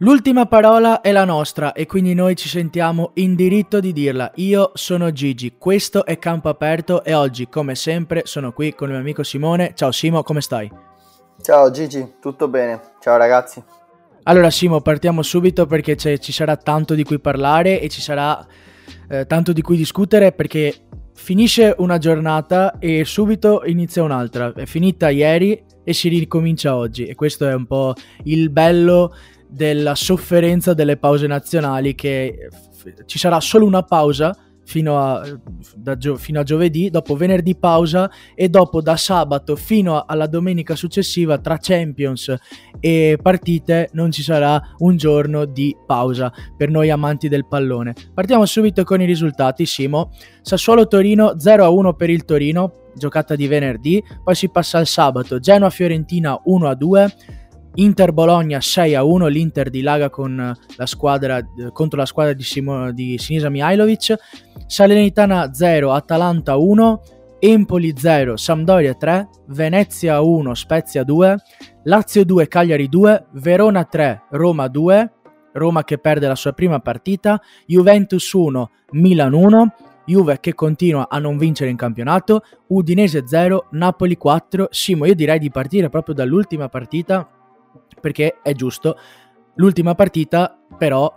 L'ultima parola è la nostra e quindi noi ci sentiamo in diritto di dirla. Io sono Gigi, questo è Campo Aperto e oggi, come sempre, sono qui con il mio amico Simone. Ciao Simo, come stai? Ciao Gigi, tutto bene? Ciao ragazzi. Allora Simo, partiamo subito perché ci sarà tanto di cui parlare e ci sarà eh, tanto di cui discutere perché finisce una giornata e subito inizia un'altra. È finita ieri e si ricomincia oggi e questo è un po' il bello della sofferenza delle pause nazionali che f- ci sarà solo una pausa fino a, gio- fino a, giovedì, dopo venerdì pausa e dopo da sabato fino alla domenica successiva tra Champions e partite non ci sarà un giorno di pausa per noi amanti del pallone. Partiamo subito con i risultati, Simo. Sassuolo-Torino 0-1 per il Torino, giocata di venerdì, poi si passa al sabato, Genoa-Fiorentina 1-2, Inter Bologna 6 a 1, l'Inter dilaga con la squadra, contro la squadra di, Simo, di Sinisa Mihailovic, Salernitana 0, Atalanta 1, Empoli 0, Sampdoria 3, Venezia 1, Spezia 2, Lazio 2, Cagliari 2, Verona 3, Roma 2, Roma che perde la sua prima partita, Juventus 1, Milan 1, Juve che continua a non vincere in campionato, Udinese 0, Napoli 4. Simo, io direi di partire proprio dall'ultima partita perché è giusto. L'ultima partita, però,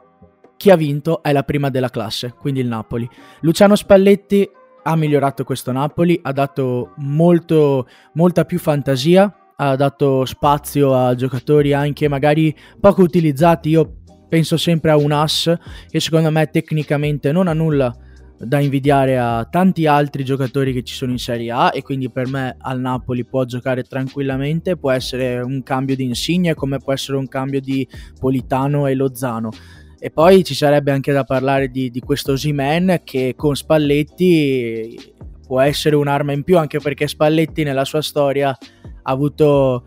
chi ha vinto è la prima della classe, quindi il Napoli. Luciano Spalletti ha migliorato questo Napoli, ha dato molto, molta più fantasia, ha dato spazio a giocatori anche magari poco utilizzati. Io penso sempre a un As che secondo me tecnicamente non ha nulla da invidiare a tanti altri giocatori che ci sono in Serie A e quindi per me al Napoli può giocare tranquillamente, può essere un cambio di Insigne come può essere un cambio di Politano e Lozano. E poi ci sarebbe anche da parlare di, di questo Osimen che con Spalletti può essere un'arma in più anche perché Spalletti nella sua storia ha avuto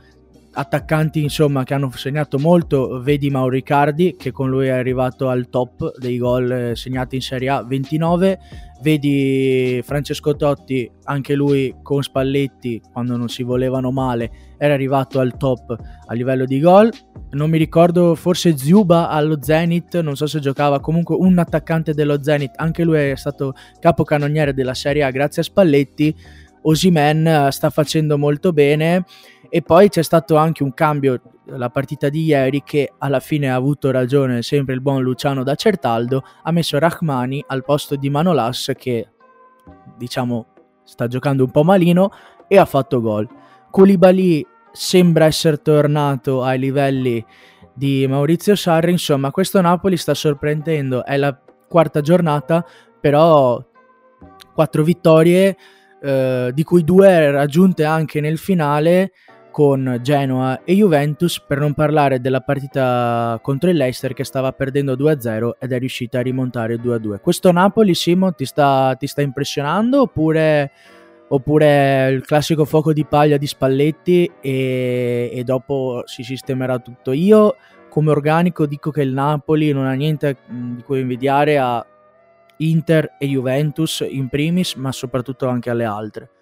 attaccanti insomma che hanno segnato molto vedi Mauro Icardi che con lui è arrivato al top dei gol eh, segnati in Serie A 29 vedi Francesco Totti anche lui con Spalletti quando non si volevano male era arrivato al top a livello di gol. Non mi ricordo forse Ziuba allo Zenit non so se giocava comunque un attaccante dello Zenit anche lui è stato capocannoniere della Serie A grazie a Spalletti. Osimen eh, sta facendo molto bene e poi c'è stato anche un cambio la partita di ieri che alla fine ha avuto ragione sempre il buon Luciano da Certaldo, ha messo Rahmani al posto di Manolas che diciamo sta giocando un po' malino e ha fatto gol. Koulibaly sembra essere tornato ai livelli di Maurizio Sarri, insomma questo Napoli sta sorprendendo, è la quarta giornata, però quattro vittorie eh, di cui due raggiunte anche nel finale con Genoa e Juventus, per non parlare della partita contro il Leicester che stava perdendo 2-0 ed è riuscita a rimontare 2-2. Questo Napoli, Simo, ti sta, ti sta impressionando oppure, oppure il classico fuoco di paglia di Spalletti e, e dopo si sistemerà tutto? Io come organico dico che il Napoli non ha niente di cui invidiare a Inter e Juventus in primis, ma soprattutto anche alle altre.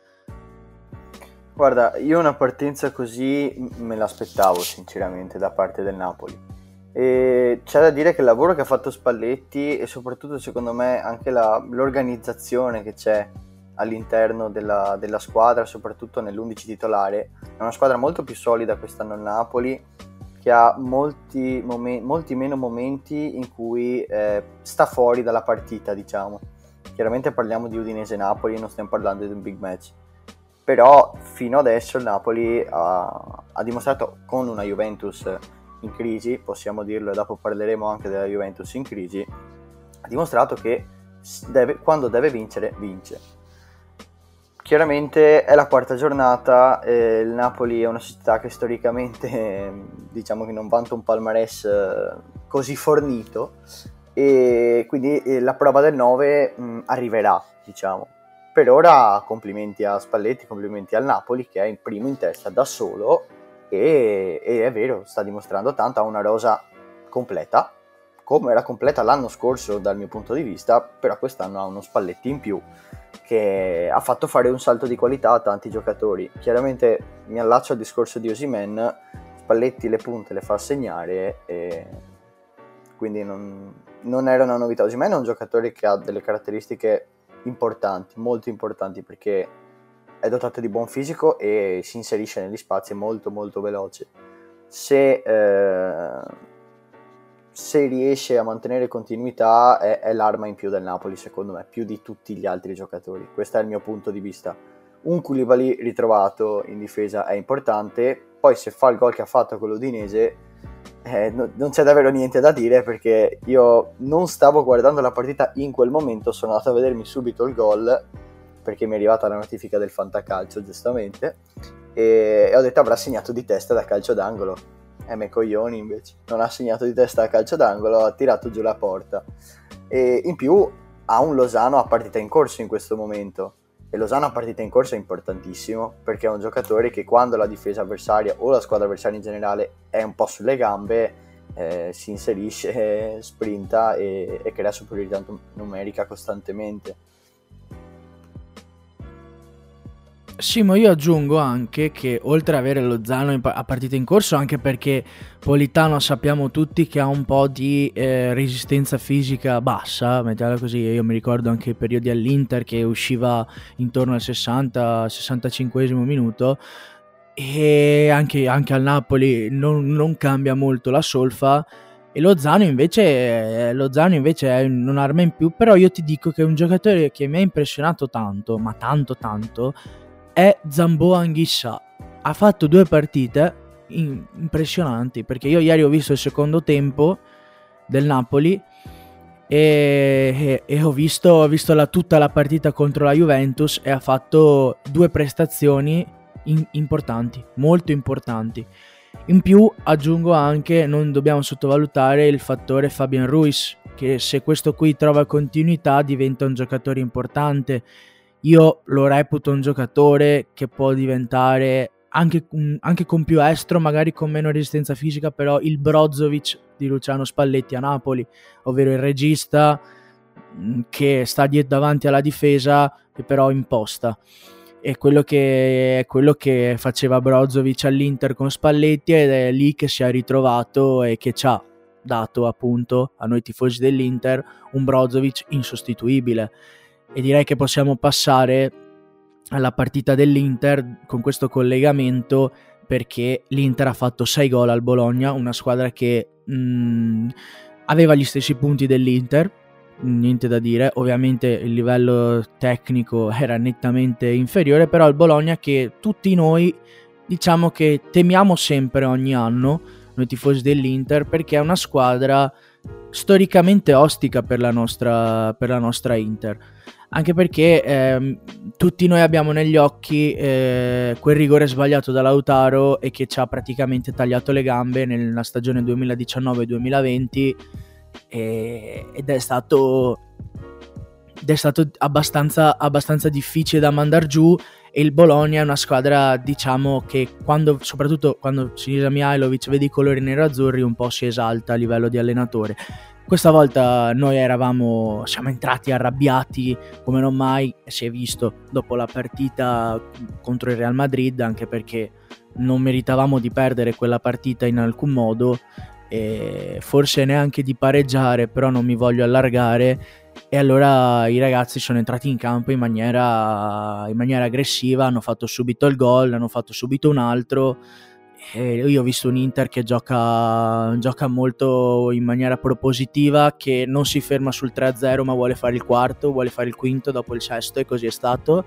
Guarda, io una partenza così me l'aspettavo sinceramente da parte del Napoli. E c'è da dire che il lavoro che ha fatto Spalletti e soprattutto secondo me anche la, l'organizzazione che c'è all'interno della, della, squadra, soprattutto nell'11 titolare, è una squadra molto più solida quest'anno il Napoli, che ha molti, momen- molti meno momenti in cui eh, sta fuori dalla partita, diciamo. Chiaramente parliamo di Udinese-Napoli, non stiamo parlando di un big match però fino adesso il Napoli ha, ha, dimostrato con una Juventus in crisi, possiamo dirlo e dopo parleremo anche della Juventus in crisi, ha dimostrato che deve, quando deve vincere, vince. Chiaramente è la quarta giornata, eh, il Napoli è una società che storicamente diciamo che non vanta un palmarès eh, così fornito e quindi eh, la prova del 9 mh, arriverà, diciamo per ora complimenti a Spalletti, complimenti al Napoli che è in primo in testa da solo e, e è vero, sta dimostrando tanto, ha una rosa completa, come era completa l'anno scorso dal mio punto di vista, però quest'anno ha uno Spalletti in più che ha fatto fare un salto di qualità a tanti giocatori. Chiaramente mi allaccio al discorso di Osimen, Spalletti le punte le fa segnare e quindi non, non era una novità. Osimhen è un giocatore che ha delle caratteristiche importanti, molto importanti, perché è dotato di buon fisico e si inserisce negli spazi molto molto veloce. Se, eh, se riesce a mantenere continuità è, è, l'arma in più del Napoli secondo me, più di tutti gli altri giocatori. Questo è il mio punto di vista. Un Koulibaly ritrovato in difesa è importante, poi se fa il gol che ha fatto con l'Udinese eh, no, non c'è davvero niente da dire perché io non stavo guardando la partita in quel momento, sono andato a vedermi subito il gol perché mi è arrivata la notifica del fantacalcio giustamente e, e ho detto avrà segnato di testa da calcio d'angolo. E me coglioni invece. Non ha segnato di testa da calcio d'angolo ha tirato giù la porta. E in più ha un Lozano a partita in corso in questo momento e Lozano a partita in corso è importantissimo perché è un giocatore che quando la difesa avversaria o la squadra avversaria in generale è un po' sulle gambe eh, si inserisce, sprinta e, e crea superiorità numerica costantemente Sì, ma io aggiungo anche che oltre ad avere Lozano a partita in corso, anche perché Politano sappiamo tutti che ha un po' di eh, resistenza fisica bassa, mettiamola così, io mi ricordo anche i periodi all'Inter che usciva intorno al 60-65 minuto. E anche, anche, al Napoli non, non, cambia molto la solfa. E Lozano invece, Lozano invece è un'arma in più, però io ti dico che è un giocatore che mi ha impressionato tanto, ma tanto tanto, è Zambo Anghissà. Ha fatto due partite impressionanti perché io ieri ho visto il secondo tempo del Napoli e, e, e ho visto, ho visto la, tutta la partita contro la Juventus e ha fatto due prestazioni in, importanti, molto importanti. In più aggiungo anche, non dobbiamo sottovalutare il fattore Fabian Ruiz, che se questo qui trova continuità diventa un giocatore importante io lo reputo un giocatore che può diventare anche, anche, con più estro, magari con meno resistenza fisica, però il Brozovic di Luciano Spalletti a Napoli, ovvero il regista mm, che sta davanti alla difesa e però imposta. È quello, che, è quello che faceva Brozovic all'Inter con Spalletti ed è lì che si è ritrovato e che ci ha dato appunto a noi tifosi dell'Inter un Brozovic insostituibile e direi che possiamo passare alla partita dell'Inter con questo collegamento perché l'Inter ha fatto 6 gol al Bologna, una squadra che mh, mm, aveva gli stessi punti dell'Inter, niente da dire, ovviamente il livello tecnico era nettamente inferiore, però il Bologna che tutti noi diciamo che temiamo sempre ogni anno, noi tifosi dell'Inter, perché è una squadra storicamente ostica per la nostra, per la nostra Inter. Anche perché ehm, tutti noi abbiamo negli occhi eh, quel rigore sbagliato da Lautaro e che ci ha praticamente tagliato le gambe nella stagione 2019-2020 e, ed è stato, ed è stato abbastanza, abbastanza difficile da mandare giù. E il Bologna è una squadra diciamo che quando, soprattutto quando Sinisa Mihailovic vede i colori nero-azzurri un po' si esalta a livello di allenatore questa volta noi eravamo, siamo entrati arrabbiati come non mai, si è visto dopo la partita contro il Real Madrid, anche perché non meritavamo di perdere quella partita in alcun modo, forse neanche di pareggiare, però non mi voglio allargare. E allora i ragazzi sono entrati in campo in maniera, in maniera aggressiva, hanno fatto subito il gol, hanno fatto subito un altro eh, io ho visto un Inter che gioca, gioca, molto in maniera propositiva, che non si ferma sul 3-0 ma vuole fare il quarto, vuole fare il quinto dopo il sesto e così è stato.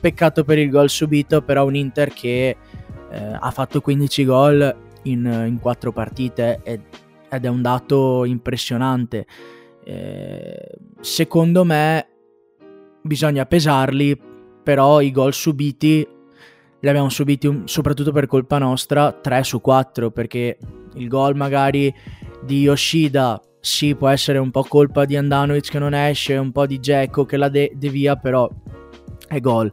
Peccato per il gol subito, però un Inter che eh, ha fatto 15 gol in, in 4 partite ed, ed, è un dato impressionante. Eh, secondo me bisogna pesarli, però i gol subiti li abbiamo subiti soprattutto per colpa nostra 3 su 4 perché il gol magari di Yoshida sì può essere un po' colpa di Andanovic che non esce, un po' di Dzeko che la de- devia però è gol.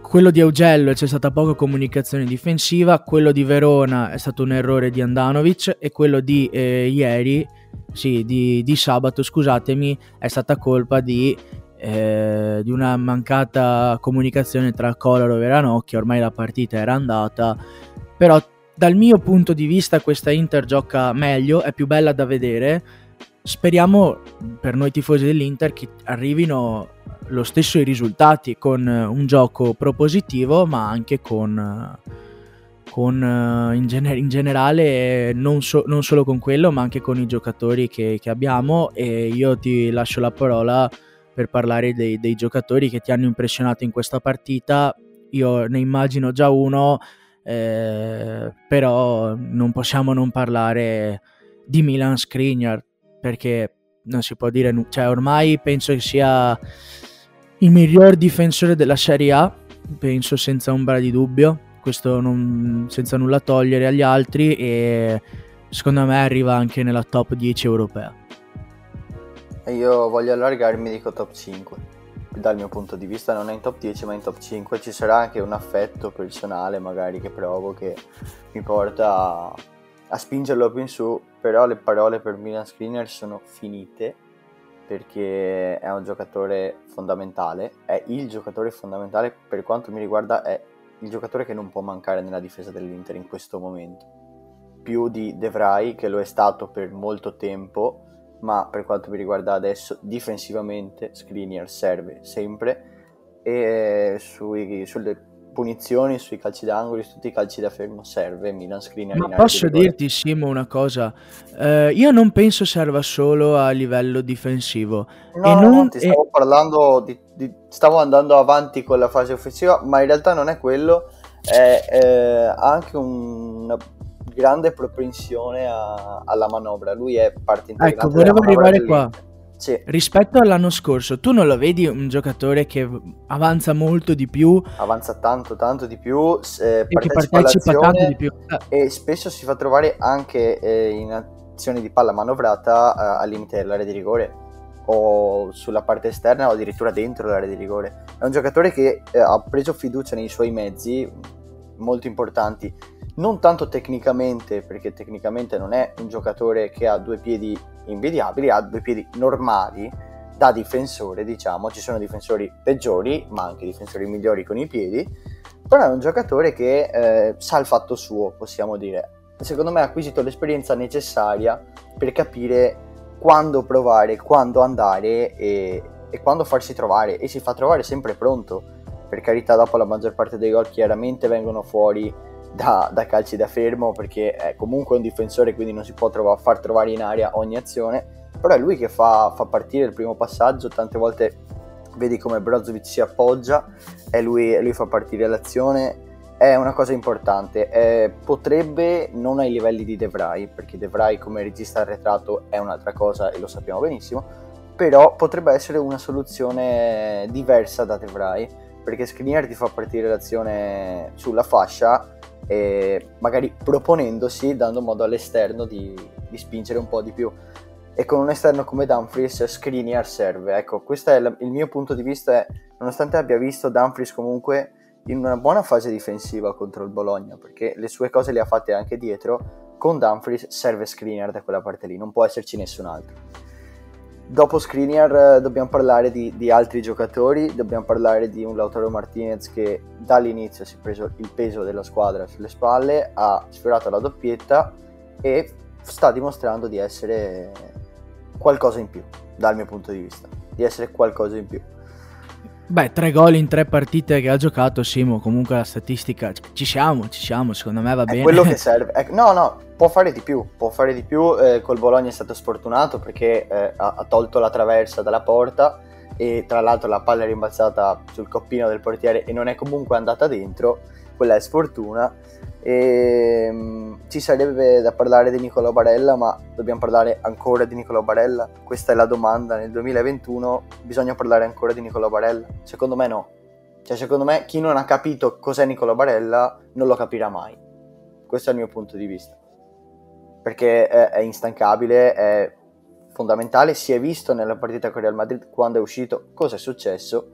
Quello di Augello c'è stata poca comunicazione difensiva, quello di Verona è stato un errore di Andanovic e quello di eh, ieri, sì, di, di sabato, scusatemi, è stata colpa di eh, di una mancata comunicazione tra Colaro e Veranocchia, ormai la partita era andata, però dal mio punto di vista questa Inter gioca meglio, è più bella da vedere, speriamo per noi tifosi dell'Inter che arrivino lo stesso i risultati con un gioco propositivo ma anche con, con in, gener- in, generale non, so- non, solo con quello ma anche con i giocatori che, che, abbiamo. E io ti lascio la parola per parlare dei, dei giocatori che ti hanno impressionato in questa partita io ne immagino già uno eh, però non possiamo non parlare di Milan Skriniar perché non si può dire, cioè ormai penso che sia il miglior difensore della Serie A, penso senza ombra di dubbio, questo non, senza nulla togliere agli altri e secondo me arriva anche nella top 10 europea. Io voglio allargarmi, dico top 5. Dal mio punto di vista non è in top 10 ma in top 5 ci sarà anche un affetto personale magari che provo che mi porta a a spingerlo più in su, però le parole per Milan Skriniar sono finite perché è un giocatore fondamentale, è il giocatore fondamentale per quanto mi riguarda è il giocatore che non può mancare nella difesa dell'Inter in questo momento. Più di De Vrij che lo è stato per molto tempo, ma per quanto mi riguarda adesso difensivamente Skriniar serve sempre e sui, sulle punizioni sui calci d'angolo, su tutti i calci da fermo serve Milan Skriniar. Ma posso dirti Simo una cosa? Uh, io non penso serva solo a livello difensivo. No, e non, ti stavo e... parlando di, di, stavo andando avanti con la fase offensiva, ma in realtà non è quello, è, è anche un, grande propensione a, alla manovra. Lui è parte integrante Ecco, volevo arrivare qua. Sì. Rispetto all'anno scorso, tu non lo vedi un giocatore che avanza molto di più? Avanza tanto, tanto di più, eh, e che partecipa tanto di più. Eh. E spesso si fa trovare anche eh, in azioni di palla manovrata eh, al limite dell'area di rigore o sulla parte esterna o addirittura dentro l'area di rigore. È un giocatore che eh, ha preso fiducia nei suoi mezzi molto importanti, non tanto tecnicamente, perché tecnicamente non è un giocatore che ha due piedi invidiabili, ha due piedi normali da difensore, diciamo, ci sono difensori peggiori, ma anche difensori migliori con i piedi, però è un giocatore che eh, sa il fatto suo, possiamo dire. Secondo me ha acquisito l'esperienza necessaria per capire quando provare, quando andare e, e quando farsi trovare e si fa trovare sempre pronto. Per carità, dopo la maggior parte dei gol chiaramente vengono fuori da, da calci da fermo perché è comunque un difensore quindi non si può trova, far trovare in aria ogni azione. Però è lui che fa, fa partire il primo passaggio tante volte vedi come Brozovic si appoggia e lui, lui fa partire l'azione. È una cosa importante eh, potrebbe non ai livelli di De Vrij perché De Vrij come regista arretrato è un'altra cosa e lo sappiamo benissimo però potrebbe essere una soluzione diversa da De Vrij perché Skriniar ti fa partire l'azione sulla fascia e magari proponendosi, dando modo all'esterno di, di spingere un po' di più. E con un esterno come Dumfries, Skriniar serve. Ecco, questo è la, il mio punto di vista. È, nonostante abbia visto Dumfries comunque in una buona fase difensiva contro il Bologna, perché le sue cose le ha fatte anche dietro, con Dumfries serve Skriniar da quella parte lì, non può esserci nessun altro. Dopo Skriniar eh, dobbiamo parlare di, di, altri giocatori, dobbiamo parlare di un Lautaro Martinez che dall'inizio si è preso il peso della squadra sulle spalle, ha sfiorato la doppietta e sta dimostrando di essere qualcosa in più, dal mio punto di vista, di essere qualcosa in più. Beh, tre gol in tre partite che ha giocato, Simo, comunque la statistica, ci siamo, ci siamo, secondo me va è bene. Quello che serve. No, no, può fare di più, può fare di più. Eh, col Bologna è stato sfortunato perché eh, ha, ha, tolto la traversa dalla porta e tra l'altro la palla è rimbalzata sul coppino del portiere e non è comunque andata dentro, quella è sfortuna. E, um, ci sarebbe da parlare di Nicolò Barella, ma dobbiamo parlare ancora di Nicolò Barella? Questa è la domanda. Nel 2021 bisogna parlare ancora di Nicolò Barella? Secondo me no. Cioè, secondo me chi non ha capito cos'è Nicolò Barella non lo capirà mai. Questo è il mio punto di vista. Perché è, è instancabile, è fondamentale. Si è visto nella partita con Real Madrid quando è uscito cosa è successo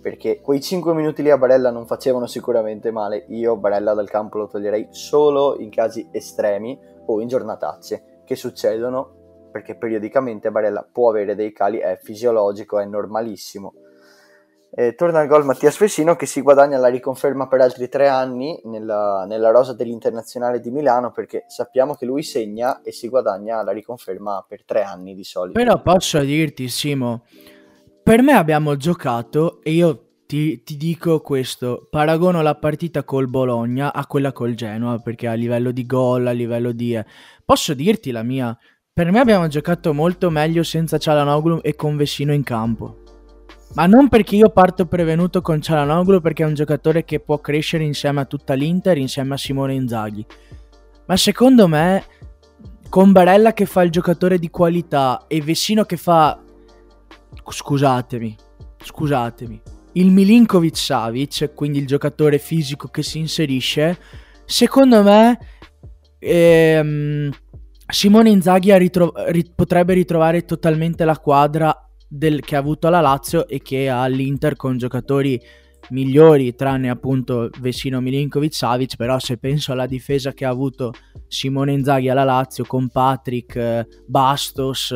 perché quei 5 minuti lì a Barella non facevano sicuramente male. Io Barella dal campo lo toglierei solo in casi estremi o in giornatacce che succedono perché periodicamente Barella può avere dei cali, è fisiologico, è normalissimo. Eh, torna al gol Mattias Vecino che si guadagna la riconferma per altri tre anni nella, nella, rosa dell'Internazionale di Milano perché sappiamo che lui segna e si guadagna la riconferma per tre anni di solito. Però posso dirti Simo, per me abbiamo giocato e io ti, ti, dico questo, paragono la partita col Bologna a quella col Genoa perché a livello di gol, a livello di... Eh, posso dirti la mia? Per me abbiamo giocato molto meglio senza Cialanoglu e con Vecino in campo. Ma non perché io parto prevenuto con Cialanoglu perché è un giocatore che può crescere insieme a tutta l'Inter, insieme a Simone Inzaghi. Ma secondo me, con Barella che fa il giocatore di qualità e Vessino che fa... Scusatemi, scusatemi. Il Milinkovic Savic, quindi il giocatore fisico che si inserisce, secondo me... Ehm, Simone Inzaghi ritro- rit- potrebbe ritrovare totalmente la quadra del, che ha avuto la Lazio e che ha l'Inter con giocatori migliori tranne appunto Vesino Milinkovic Savic però se penso alla difesa che ha avuto Simone Inzaghi alla Lazio con Patrick Bastos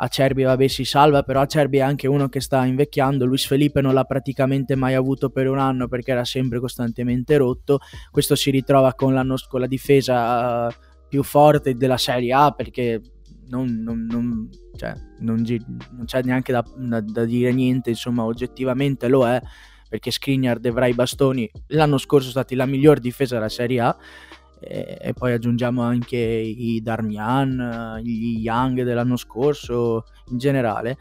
Acerbi vabbè si salva però Acerbi è anche uno che sta invecchiando Luis Felipe non l'ha praticamente mai avuto per un anno perché era sempre costantemente rotto questo si ritrova con, con la difesa più forte della Serie A perché non, non, non, cioè, non, c'è neanche da, da, da, dire niente, insomma, oggettivamente lo è, perché Skriniar dovrà i bastoni l'anno scorso stati la miglior difesa della Serie A. E, e poi aggiungiamo anche i Darmian, gli Young dell'anno scorso in generale.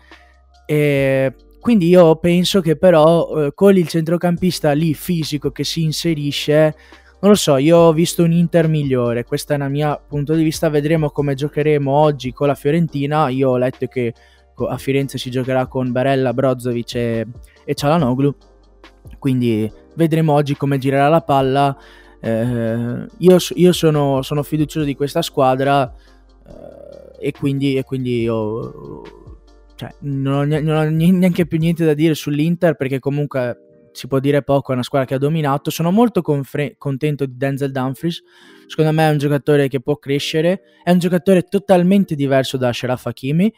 E quindi io penso che però eh, con il centrocampista lì fisico che si inserisce non lo so, io ho visto un Inter migliore, questo è il mio punto di vista, vedremo come giocheremo oggi con la Fiorentina, io ho letto che a Firenze si giocherà con Barella, Brozovic e, e Cialanoglu, quindi vedremo oggi come girerà la palla, eh, io, io sono, sono, fiducioso di questa squadra eh, e quindi, e quindi io, cioè, non ho neanche più niente da dire sull'Inter perché comunque si può dire poco, è una squadra che ha dominato. Sono molto confre- contento di Denzel Dumfries. Secondo me è un giocatore che può crescere. È un giocatore totalmente diverso da Sheraf Hakimi.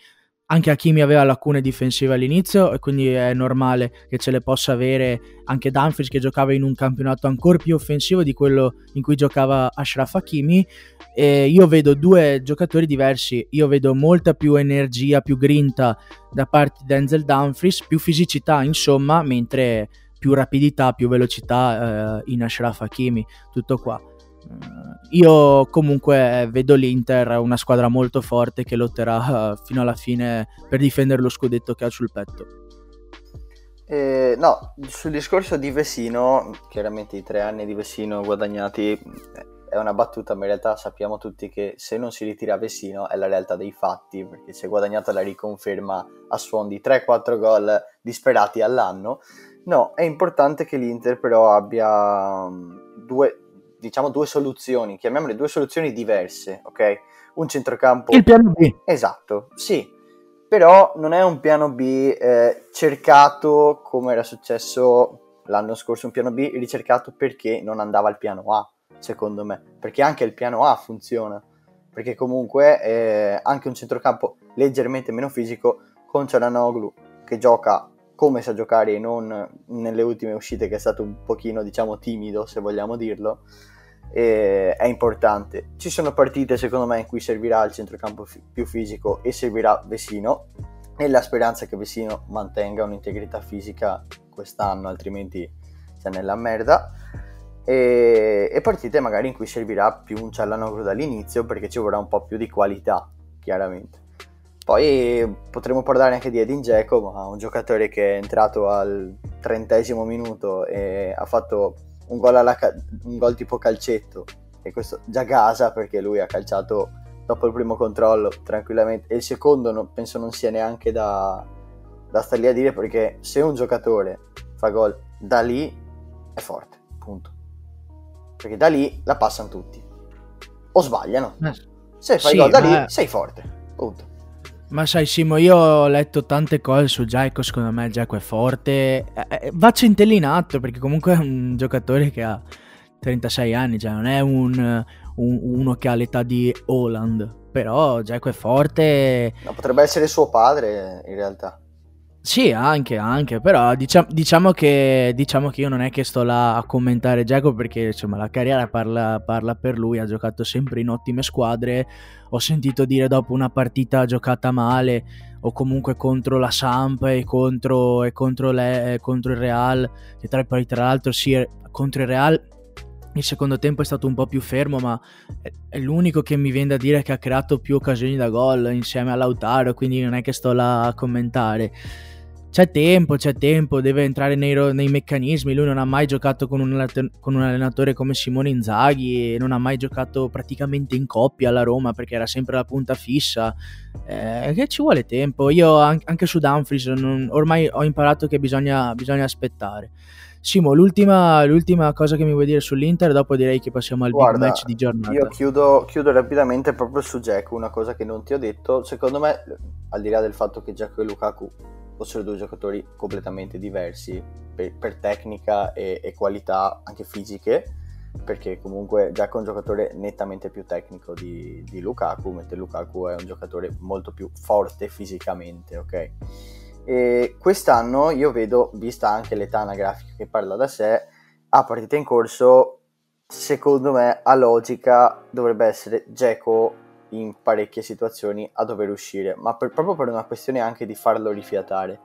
Anche Hakimi aveva lacune difensive all'inizio e quindi è normale che ce le possa avere anche Dumfries che giocava in un campionato ancora più offensivo di quello in cui giocava Ashraf Hakimi. E io vedo due giocatori diversi. Io vedo molta più energia, più grinta da parte di Denzel Dumfries, più fisicità insomma, mentre più rapidità, più velocità eh, in Ashraf Hakimi, tutto qua. Uh, io comunque vedo l'Inter una squadra molto forte che lotterà uh, fino alla fine per difendere lo scudetto che ha sul petto. Eh, no, sul discorso di Vesino, chiaramente i tre anni di Vesino guadagnati è una battuta, ma in realtà sappiamo tutti che se non si ritira Vesino è la realtà dei fatti, perché si è guadagnata la riconferma a suon di 3-4 gol disperati all'anno. No, è importante che l'Inter però abbia mm, due, diciamo, due soluzioni, chiamiamole due soluzioni diverse, ok? Un centrocampo... Il piano B. Esatto, sì. Però non è un piano B eh, cercato come era successo l'anno scorso, un piano B ricercato perché non andava al piano A, secondo me. Perché anche il piano A funziona. Perché comunque eh, anche un centrocampo leggermente meno fisico con Cialanoglu che gioca come sa giocare e non nelle ultime uscite che è stato un pochino diciamo timido se vogliamo dirlo è importante. Ci sono partite secondo me in cui servirà il centrocampo fi- più fisico e servirà Vesino e la speranza che Vesino mantenga un'integrità fisica quest'anno altrimenti c'è nella merda. E, e partite magari in cui servirà più un Cialanoglu dall'inizio perché ci vorrà un po' più di qualità chiaramente poi potremmo parlare anche di Edin Dzeko, ma un giocatore che è entrato al trentesimo minuto e ha fatto un gol, ca- un gol tipo calcetto, e questo già gasa perché lui ha calciato dopo il primo controllo tranquillamente, e il secondo no, penso non sia neanche da, da stare lì a dire perché se un giocatore fa gol da lì è forte, punto. Perché da lì la passano tutti. O sbagliano. Eh, se fai sì, gol da lì sei forte, punto. Ma sai Simo, io ho letto tante cose su Giacomo, secondo me Giacomo è forte, eh, eh, va centellinato perché comunque è un giocatore che ha 36 anni, cioè non è un, un, uno che ha l'età di Holland, però Giacomo è forte. No, potrebbe essere suo padre in realtà. Sì, anche, anche, però diciamo, diciamo, che, diciamo che io non è che sto là a commentare Giacomo perché insomma la carriera parla, parla, per lui, ha giocato sempre in ottime squadre, ho sentito dire dopo una partita giocata male o comunque contro la Samp e contro, e contro, le, contro il Real, che tra, tra l'altro sì, contro il Real il secondo tempo è stato un po' più fermo, ma è l'unico che mi viene da dire che ha creato più occasioni da gol insieme a Lautaro, quindi non è che sto là a commentare. C'è tempo, c'è tempo, deve entrare nei, nei meccanismi. Lui non ha mai giocato con un, con un, allenatore come Simone Inzaghi non ha mai giocato praticamente in coppia alla Roma perché era sempre la punta fissa. Eh, che ci vuole tempo. Io anche su Dumfries non, ormai ho imparato che bisogna, bisogna aspettare. Simo, l'ultima, l'ultima, cosa che mi vuoi dire sull'Inter, dopo direi che passiamo al Guarda, big match di giornata. Io chiudo, chiudo, rapidamente proprio su Jack, una cosa che non ti ho detto. Secondo me, al di là del fatto che Jack e Lukaku fossero due giocatori completamente diversi per, per tecnica e, e, qualità anche fisiche, perché comunque Jack è un giocatore nettamente più tecnico di, di Lukaku, mentre Lukaku è un giocatore molto più forte fisicamente, ok? E quest'anno io vedo, vista anche l'età anagrafica che parla da sé, a partita in corso, secondo me a logica dovrebbe essere Geco in parecchie situazioni a dover uscire, ma per, proprio per una questione anche di farlo rifiatare.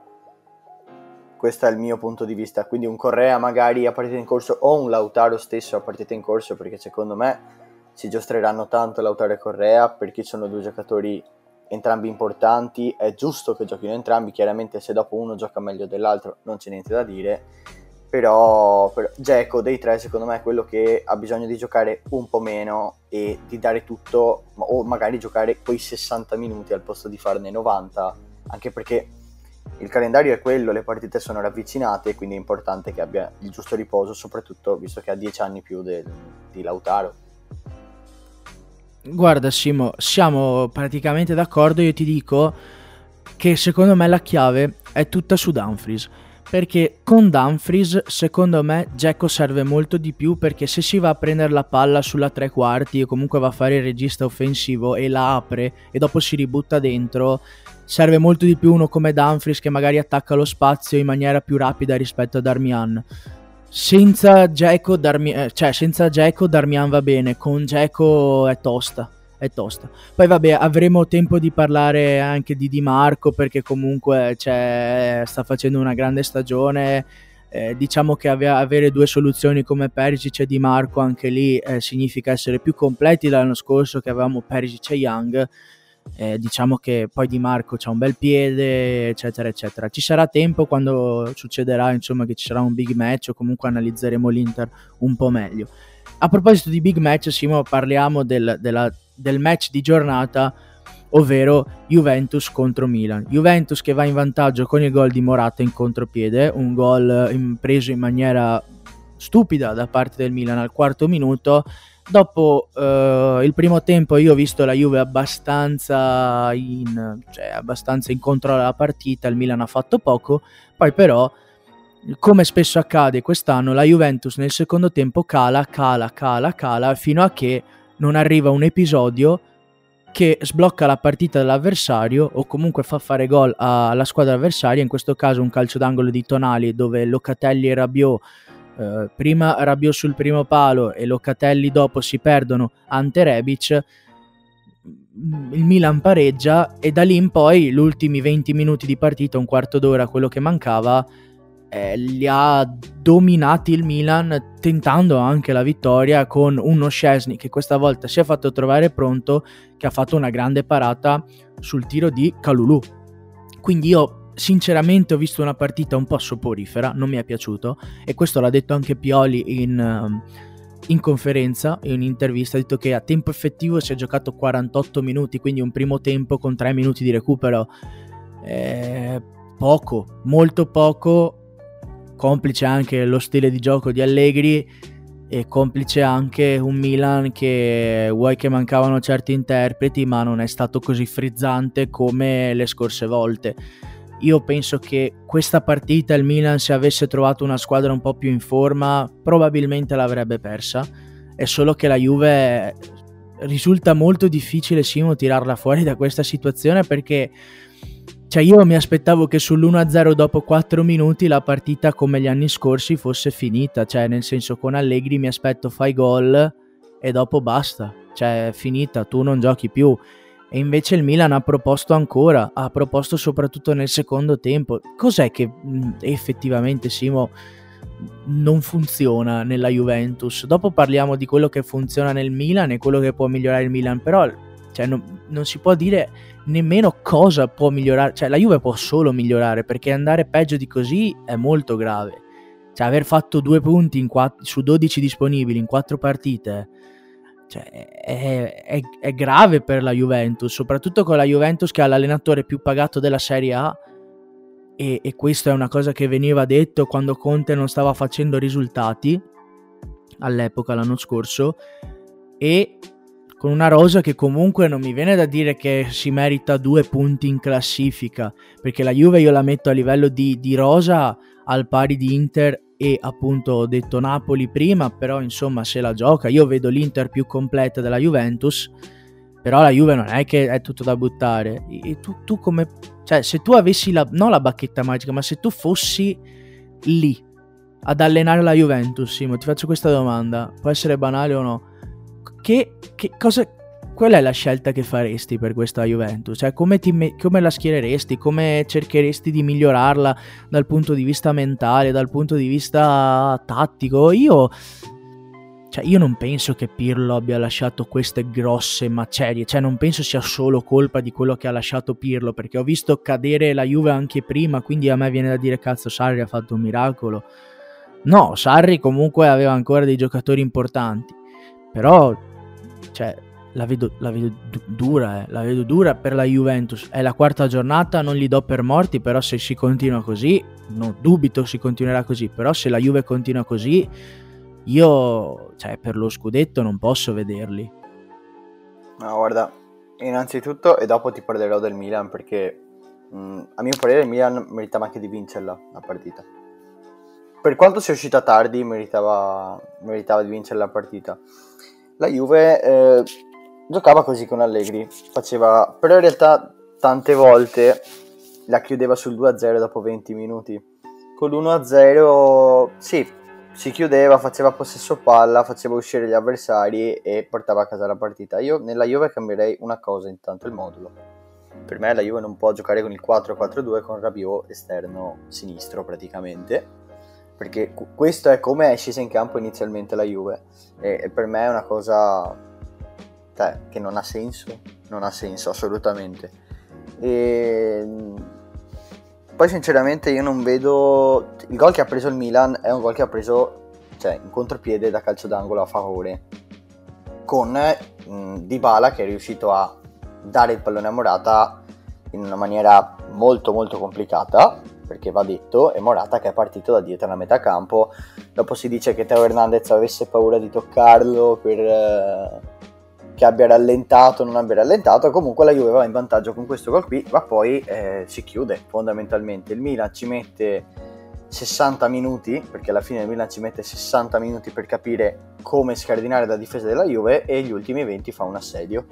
Questo è il mio punto di vista, quindi un Correa magari a partita in corso o un Lautaro stesso a partita in corso, perché secondo me si giostreranno tanto Lautaro e Correa perché sono due giocatori entrambi importanti, è giusto che giochino entrambi, chiaramente se dopo uno gioca meglio dell'altro non c'è niente da dire, però, però Geco dei tre secondo me è quello che ha bisogno di giocare un po' meno e di dare tutto, o magari giocare quei 60 minuti al posto di farne 90, anche perché il calendario è quello, le partite sono ravvicinate, quindi è importante che abbia il giusto riposo, soprattutto visto che ha 10 anni più del, di Lautaro. Guarda Simo, siamo praticamente d'accordo, io ti dico che secondo me la chiave è tutta su Dumfries. Perché con Dumfries, secondo me, Jacko serve molto di più perché se si va a prendere la palla sulla tre quarti o comunque va a fare il regista offensivo e la apre e dopo si ributta dentro, serve molto di più uno come Dumfries che magari attacca lo spazio in maniera più rapida rispetto a Darmian senza Geco Darmi- eh, cioè Darmian va bene, con Geco è tosta. È tosta. Poi vabbè, avremo tempo di parlare anche di Di Marco perché comunque cioè, sta facendo una grande stagione. Eh, diciamo che ave- avere due soluzioni come Perisic e Di Marco anche lì eh, significa essere più completi l'anno scorso che avevamo Perisic e Young eh, diciamo che poi Di Marco c'ha un bel piede, eccetera, eccetera. Ci sarà tempo quando succederà, insomma, che ci sarà un big match o comunque analizzeremo l'Inter un po' meglio. A proposito di big match, Simo, parliamo del, della, del match di giornata, ovvero Juventus contro Milan. Juventus che va in vantaggio con il gol di Morata in contropiede, un gol preso in maniera stupida da parte del Milan al quarto minuto Dopo uh, il primo tempo io ho visto la Juve abbastanza in, cioè, abbastanza in controllo della partita, il Milan ha fatto poco, poi però come spesso accade quest'anno la Juventus nel secondo tempo cala, cala, cala, cala fino a che non arriva un episodio che sblocca la partita dell'avversario o comunque fa fare gol alla squadra avversaria, in questo caso un calcio d'angolo di Tonali dove Locatelli e Rabiot eh, prima Rabiot sul primo palo e Locatelli dopo si perdono ante Rebic il Milan pareggia e da lì in poi gli ultimi 20 minuti di partita, un quarto d'ora, quello che mancava, eh, li ha dominati il Milan tentando anche la vittoria con uno Scesni che questa volta si è fatto trovare pronto, che ha fatto una grande parata sul tiro di Calulu. Quindi io sinceramente ho visto una partita un po' soporifera, non mi è piaciuto e questo l'ha detto anche Pioli in, um, in conferenza, in un'intervista, ha detto che a tempo effettivo si è giocato 48 minuti, quindi un primo tempo con 3 minuti di recupero. Eh, poco, molto poco, complice anche lo stile di gioco di Allegri e complice anche un Milan che vuoi che mancavano certi interpreti ma non è stato così frizzante come le scorse volte io penso che questa partita il Milan se avesse trovato una squadra un po' più in forma probabilmente l'avrebbe persa. È solo che la Juve risulta molto difficile Simo tirarla fuori da questa situazione perché cioè io mi aspettavo che sull'1-0 dopo 4 minuti la partita come gli anni scorsi fosse finita, cioè nel senso con Allegri mi aspetto fai gol e dopo basta, cioè è finita, tu non giochi più. E invece il Milan ha proposto ancora, ha proposto soprattutto nel secondo tempo. Cos'è che effettivamente Simo non funziona nella Juventus? Dopo parliamo di quello che funziona nel Milan e quello che può migliorare il Milan, però cioè, non, non si può dire nemmeno cosa può migliorare, cioè la Juve può solo migliorare perché andare peggio di così è molto grave. Cioè aver fatto due punti quatt- su 12 disponibili in quattro partite cioè, è, è, è, grave per la Juventus, soprattutto con la Juventus che ha l'allenatore più pagato della Serie A e, e questo è una cosa che veniva detto quando Conte non stava facendo risultati all'epoca l'anno scorso e con una rosa che comunque non mi viene da dire che si merita due punti in classifica, perché la Juve io la metto a livello di, di rosa al pari di Inter e appunto ho detto Napoli prima, però insomma se la gioca, io vedo l'Inter più completa della Juventus, però la Juve non è che è tutto da buttare. E tu, tu come... Cioè se tu avessi la... non la bacchetta magica, ma se tu fossi lì ad allenare la Juventus, Simo, ti faccio questa domanda, può essere banale o no? Che, che cosa, qual è la scelta che faresti per questa Juventus? Cioè, come, ti, come, la schiereresti? Come cercheresti di migliorarla dal punto di vista mentale, dal punto di vista tattico? Io, cioè, io non penso che Pirlo abbia lasciato queste grosse macerie, cioè non penso sia solo colpa di quello che ha lasciato Pirlo, perché ho visto cadere la Juve anche prima, quindi a me viene da dire cazzo Sarri ha fatto un miracolo. No, Sarri comunque aveva ancora dei giocatori importanti, però cioè, la vedo, la vedo dura, eh. la vedo dura per la Juventus. È la quarta giornata, non li do per morti, però se si continua così, non dubito si continuerà così, però se la Juve continua così, io, cioè, per lo scudetto non posso vederli. No, guarda, innanzitutto, e dopo ti parlerò del Milan, perché mh, a mio parere il Milan meritava anche di vincerla la partita. Per quanto sia uscita tardi, meritava, meritava di vincere la partita la Juve eh, giocava così con Allegri, faceva, però in realtà tante volte la chiudeva sul 2-0 dopo 20 minuti. Con l'1-0 sì, si chiudeva, faceva possesso palla, faceva uscire gli avversari e portava a casa la partita. Io nella Juve cambierei una cosa intanto, il modulo. Per me la Juve non può giocare con il 4-4-2 con Rabiot esterno sinistro praticamente perché questo è come è scesa in campo inizialmente la Juve. E, e per me è una cosa cioè, che non ha senso, non ha senso assolutamente. E poi sinceramente io non vedo il gol che ha preso il Milan è un gol che ha preso cioè, in contropiede da calcio d'angolo a favore. Con mh, Dybala che è riuscito a dare il pallone a Morata in una maniera molto molto complicata perché va detto, è Morata che è partito da dietro alla metà campo, dopo si dice che Teo Hernandez avesse paura di toccarlo per eh, che abbia rallentato o non abbia rallentato, comunque la Juve va in vantaggio con questo gol qui, ma poi eh, si chiude fondamentalmente, il Milan ci mette 60 minuti, perché alla fine il Milan ci mette 60 minuti per capire come scardinare la difesa della Juve e gli ultimi 20 fa un assedio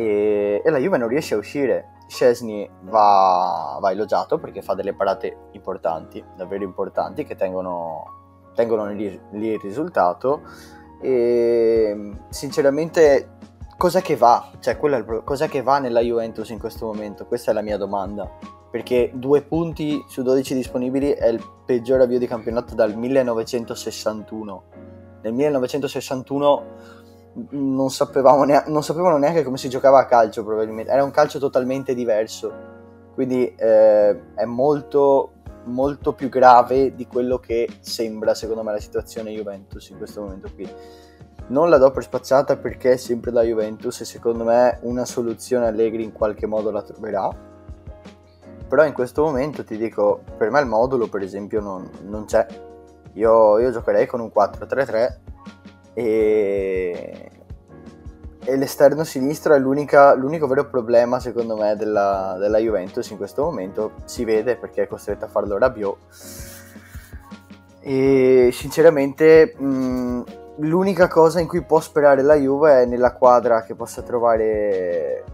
e, e la Juve non riesce a uscire Scesni va, va, elogiato perché fa delle parate importanti, davvero importanti, che tengono, tengono lì, lì, il risultato. E sinceramente, cos'è che va? Cioè, il, cos'è che va nella Juventus in questo momento? Questa è la mia domanda. Perché due punti su 12 disponibili è il peggior avvio di campionato dal 1961. Nel 1961 non sapevamo, neanche, non sapevano neanche come si giocava a calcio probabilmente, era un calcio totalmente diverso, quindi eh, è molto, molto più grave di quello che sembra secondo me la situazione Juventus in questo momento qui. Non la do per spacciata perché è sempre la Juventus e secondo me una soluzione Allegri in qualche modo la troverà. Però in questo momento ti dico, per me il modulo per esempio non, non c'è. Io, io giocherei con un 4-3-3 e, e l'esterno sinistro è l'unico vero problema secondo me della, della, Juventus in questo momento si vede perché è costretto a farlo Rabiot e sinceramente mh, l'unica cosa in cui può sperare la Juve è nella quadra che possa trovare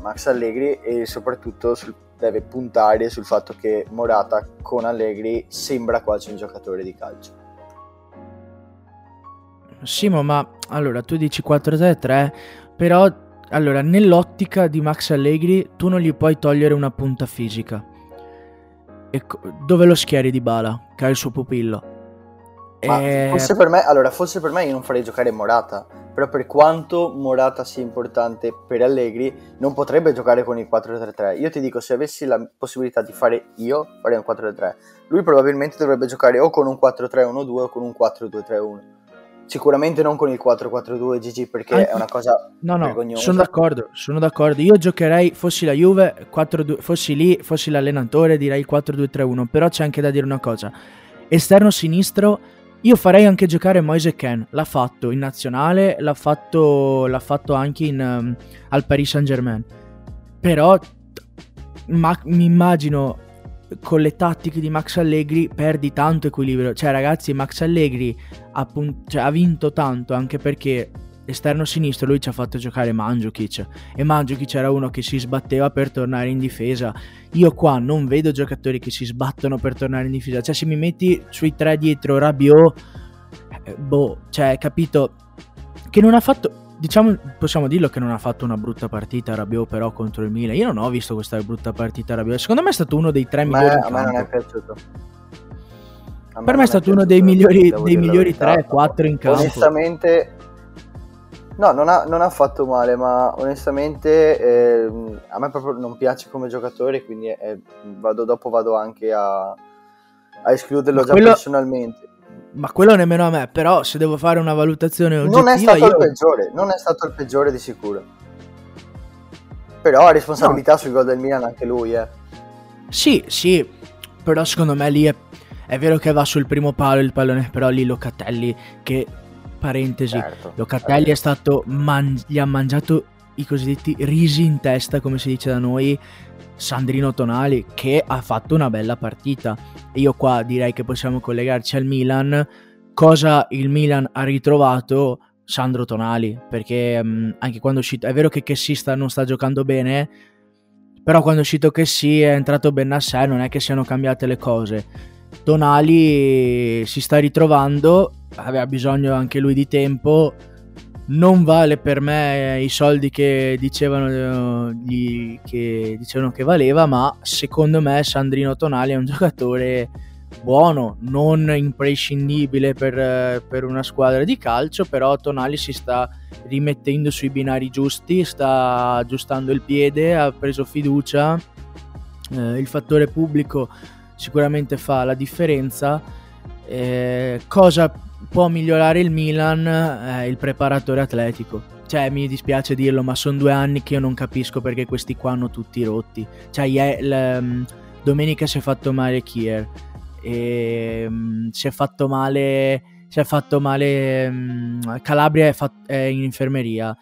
Max Allegri e soprattutto sul, deve puntare sul fatto che Morata con Allegri sembra quasi un giocatore di calcio. Simo, ma allora tu dici 4-3-3, però allora nell'ottica di Max Allegri tu non gli puoi togliere una punta fisica. E dove lo schieri di Bala, che ha il suo pupillo? Ma e... forse per me, allora, forse per me io non farei giocare Morata, però per quanto Morata sia importante per Allegri, non potrebbe giocare con il 4-3-3. Io ti dico, se avessi la possibilità di fare io, farei un 4-3. Lui probabilmente dovrebbe giocare o con un 4-3-1-2 o con un 4-2-3-1. Sicuramente non con il 4-4-2 GG perché Anche... è una cosa no, no, vergognosa. Sono d'accordo, sono d'accordo. Io giocherei, fossi la Juve, 4-2, fossi lì, fossi l'allenatore, direi il 4-2-3-1. Però c'è anche da dire una cosa. Esterno sinistro io farei anche giocare Moise Ken, l'ha fatto in nazionale, l'ha fatto, l'ha fatto anche in, um, al Paris Saint Germain. Però ma, mi immagino con le tattiche di Max Allegri perdi tanto equilibrio. Cioè ragazzi, Max Allegri ha, cioè, ha vinto tanto anche perché esterno sinistro lui ci ha fatto giocare Mandzukic. E Mandzukic era uno che si sbatteva per tornare in difesa. Io qua non vedo giocatori che si sbattono per tornare in difesa. Cioè se mi metti sui tre dietro Rabiot eh, boh cioè capito? Che non ha fatto diciamo possiamo dirlo che non ha fatto una brutta partita Rabiot però contro il Milan. Io non ho visto questa brutta partita Rabiot. Secondo me è stato uno dei tre migliori a me non è piaciuto. Per me è stato uno dei migliori, dei migliori 3-4 in campo. Onestamente, No, non ha, non ha, fatto male, ma onestamente eh, a me proprio non piace come giocatore, quindi eh, vado, dopo vado anche a, a escluderlo ma già quello, personalmente. Ma quello nemmeno a me, però se devo fare una valutazione oggettiva... Non è stato io... il peggiore, non è stato il peggiore di sicuro. Però ha responsabilità no. sul gol del Milan anche lui, eh. Sì, sì, però secondo me lì è, è vero che va sul primo palo il pallone, però lì Locatelli che parentesi, certo, Locatelli è stato man- gli ha mangiato i cosiddetti risi in testa, come si dice da noi, Sandrino Tonali, che ha fatto una bella partita. E io qua direi che possiamo collegarci al Milan. Cosa il Milan ha ritrovato? Sandro Tonali, perché um, anche quando è uscito, è vero che Chessista non sta giocando bene, però quando è uscito Chessi è entrato ben a sé, non è che siano cambiate le cose. Tonali si sta ritrovando aveva bisogno anche lui di tempo. Non vale per me i soldi che dicevano, gli, che dicevano che valeva, ma secondo me Sandrino Tonali è un giocatore buono, non imprescindibile per, per, una squadra di calcio, però Tonali si sta rimettendo sui binari giusti, sta aggiustando il piede, ha preso fiducia, eh, il fattore pubblico sicuramente fa la differenza. Eh, cosa può migliorare il Milan eh, il preparatore atletico. Cioè, mi dispiace dirlo, ma sono due anni che io non capisco perché questi qua hanno tutti rotti. Cioè, yeah, l, um, domenica si è fatto male Kier. E, um, si è fatto male. Si è fatto male. Um, Calabria è, fat- è, in infermeria.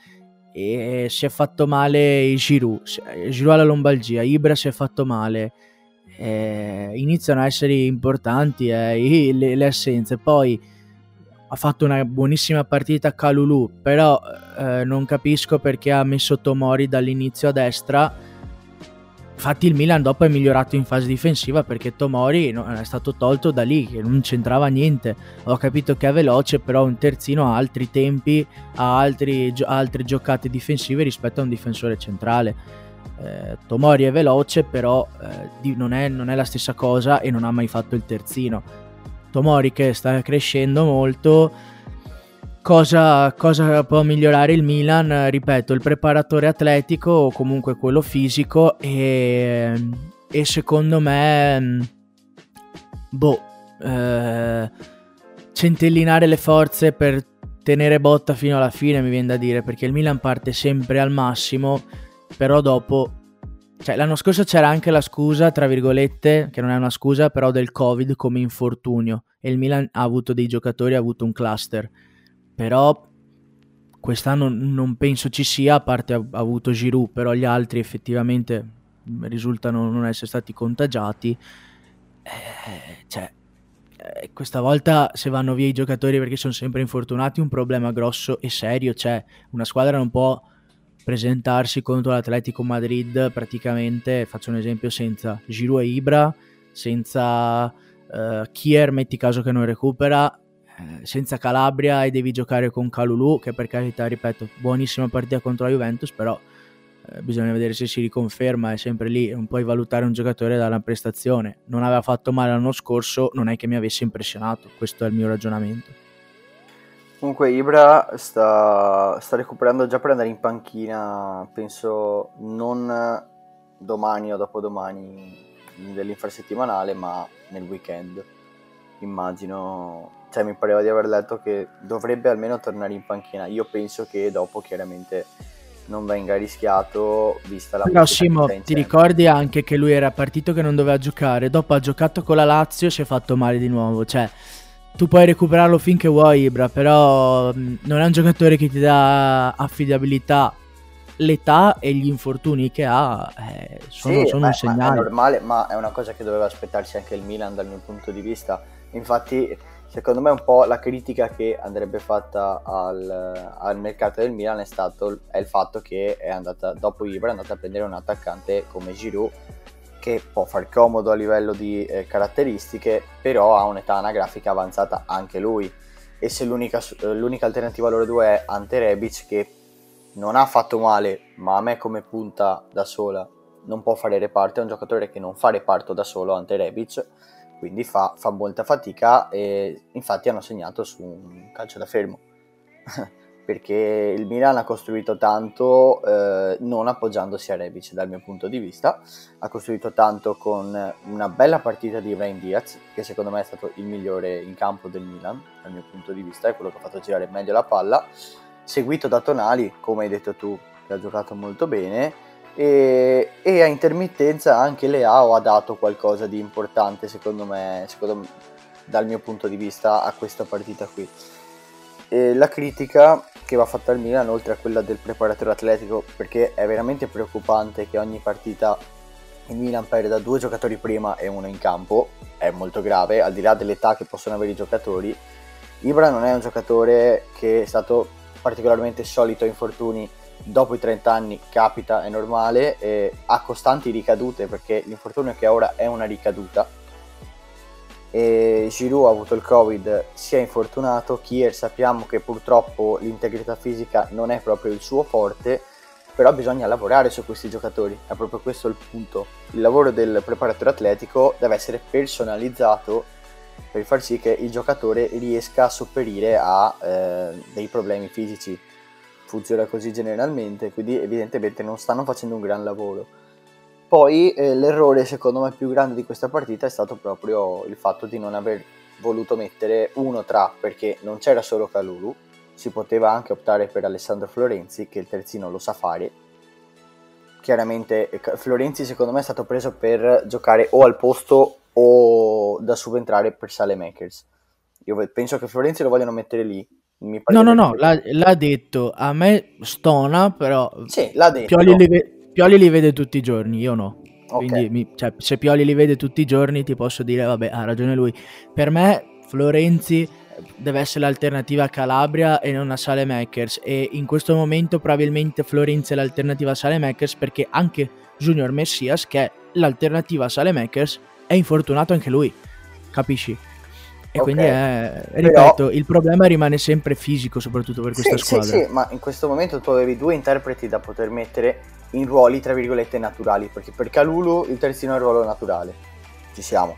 E si è fatto male Giroud. Giroud alla lombalgia. Ibra si è fatto male. E iniziano a essere importanti eh, le, le assenze. Poi ha fatto una buonissima partita a Calulu, però eh, non capisco perché ha messo Tomori dall'inizio a destra. Infatti il Milan dopo è migliorato in fase difensiva perché Tomori è stato tolto da lì, che non c'entrava niente. Ho capito che è veloce, però un terzino ha altri tempi, ha altri, altre giocate difensive rispetto a un difensore centrale. Eh, Tomori è veloce, però eh, non, è, non è la stessa cosa e non ha mai fatto il terzino Tomori che sta crescendo molto. Cosa, cosa, può migliorare il Milan? Ripeto, il preparatore atletico o comunque quello fisico e, e secondo me, boh, eh, centellinare le forze per tenere botta fino alla fine mi viene da dire perché il Milan parte sempre al massimo, però dopo cioè, l'anno scorso c'era anche la scusa, tra virgolette, che non è una scusa, però del Covid come infortunio. E il Milan ha avuto dei giocatori, ha avuto un cluster. Però quest'anno non penso ci sia, a parte ha, avuto Giroud, però gli altri effettivamente risultano non essere stati contagiati. Eh, cioè, eh, questa volta se vanno via i giocatori perché sono sempre infortunati, un problema grosso e serio c'è. Una squadra non può presentarsi contro l'Atletico Madrid praticamente, faccio un esempio, senza Giroud e Ibra, senza uh, Kier, metti caso che non recupera, eh, senza Calabria e devi giocare con Calulu, che per carità, ripeto, buonissima partita contro la Juventus, però eh, bisogna vedere se si riconferma, è sempre lì, non puoi valutare un giocatore dalla prestazione. Non aveva fatto male l'anno scorso, non è che mi avesse impressionato, questo è il mio ragionamento. Comunque Ibra sta, sta recuperando già per andare in panchina, penso non domani o dopodomani dell'infrasettimanale, ma nel weekend. Immagino cioè mi pareva di aver letto che dovrebbe almeno tornare in panchina. Io penso che dopo chiaramente non venga rischiato vista la Però Simo, ti ricordi anche che lui era partito che non doveva giocare, dopo ha giocato con la Lazio e si è fatto male di nuovo, cioè tu puoi recuperarlo finché vuoi Ibra, però non è un giocatore che ti dà affidabilità. L'età e gli infortuni che ha eh, sono, sì, sono beh, un segnale. È normale, ma è una cosa che doveva aspettarsi anche il Milan dal mio punto di vista. Infatti secondo me un po' la critica che andrebbe fatta al, al mercato del Milan è, stato, è il fatto che è andata, dopo Ibra è andata a prendere un attaccante come Giroud che può far comodo a livello di eh, caratteristiche però ha un'età anagrafica avanzata anche lui. E se l'unica, l'unica alternativa loro due è Ante Rebic che non ha fatto male ma a me come punta da sola non può fare reparto. È un giocatore che non fa reparto da solo Ante Rebic quindi fa, fa molta fatica e infatti hanno segnato su un calcio da fermo perché il Milan ha costruito tanto eh, non appoggiandosi a Rebic dal mio punto di vista. Ha costruito tanto con una bella partita di Rain Diaz che secondo me è stato il migliore in campo del Milan dal mio punto di vista è quello che ha fatto girare meglio la palla. Seguito da Tonali come hai detto tu che ha giocato molto bene e, e, a intermittenza anche Leao ha dato qualcosa di importante secondo me, secondo me dal mio punto di vista a questa partita qui. E la critica che va fatta al Milan oltre a quella del preparatore atletico perché è veramente preoccupante che ogni partita il Milan perda due giocatori prima e uno in campo. È molto grave al di là dell'età che possono avere i giocatori. Ibra non è un giocatore che è stato particolarmente solito a infortuni. Dopo i 30 anni capita, è normale, ha costanti ricadute perché l'infortunio che ha ora è una ricaduta. E Giroud ha avuto il Covid, si è infortunato, Kier sappiamo che purtroppo l'integrità fisica non è proprio il suo forte, però bisogna lavorare su questi giocatori, è proprio questo il punto. Il lavoro del preparatore atletico deve essere personalizzato per far sì che il giocatore riesca a sopperire a eh, dei problemi fisici funziona così generalmente, quindi evidentemente non stanno facendo un gran lavoro. Poi eh, l'errore secondo me più grande di questa partita è stato proprio il fatto di non aver voluto mettere uno tra, perché non c'era solo Calulu, si poteva anche optare per Alessandro Florenzi, che il terzino lo sa fare. Chiaramente eh, Florenzi secondo me è stato preso per giocare o al posto o da subentrare per Sale Makers. Io penso che Florenzi lo vogliono mettere lì, no, no, no, l'ha, l'ha, detto. A me stona, però... Sì, l'ha detto. Pioli li, Pioli li vede tutti i giorni, io no. Okay. Quindi, mi, cioè, se Pioli li vede tutti i giorni, ti posso dire, vabbè, ha ragione lui. Per me, Florenzi deve essere l'alternativa a Calabria e non a Sale Makers. E in questo momento, probabilmente, Florenzi è l'alternativa a Sale Makers perché anche Junior Messias, che è l'alternativa a Sale Makers, è infortunato anche lui. Capisci? E okay. quindi, è, ripeto, Però... il problema rimane sempre fisico, soprattutto per questa sì, squadra. Sì, sì, ma in questo momento tu avevi due interpreti da poter mettere in ruoli, tra virgolette, naturali. Perché per Calulu il terzino è il ruolo naturale. Ci siamo.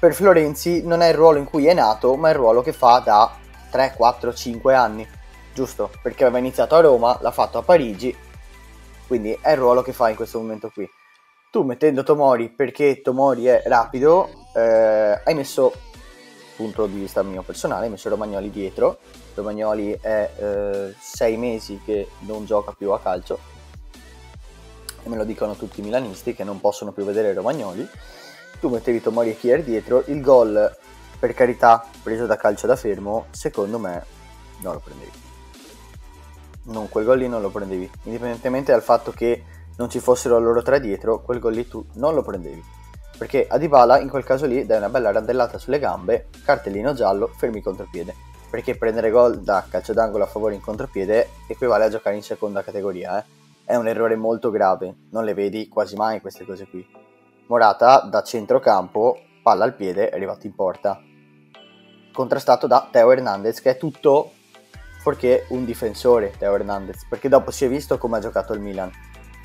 Per Florenzi non è il ruolo in cui è nato, ma è il ruolo che fa da 3, 4, 5 anni. Giusto? Perché aveva iniziato a Roma, l'ha fatto a Parigi. Quindi è il ruolo che fa in questo momento qui. Tu mettendo Tomori perché Tomori è rapido, eh, hai messo punto di vista mio personale, messo Romagnoli dietro. Romagnoli è eh, sei mesi che non gioca più a calcio e me lo dicono tutti i milanisti che non possono più vedere Romagnoli. Tu mettevi Tomori e Kier dietro, il gol per carità preso da calcio da fermo, secondo me non lo prendevi. Non, quel gol lì non lo prendevi, indipendentemente dal fatto che non ci fossero loro tre dietro, quel gol lì tu non lo prendevi perché a Dybala in quel caso lì dai una bella randellata sulle gambe, cartellino giallo, fermi contropiede. perché prendere gol da calcio d'angolo a favore in contropiede equivale a giocare in seconda categoria. Eh? È un errore molto grave, non le vedi quasi mai queste cose qui. Morata da centrocampo, palla al piede, è arrivato in porta. Contrastato da Teo Hernandez, che è tutto fuorché un difensore, Teo Hernandez, perché dopo si è visto come ha giocato il Milan.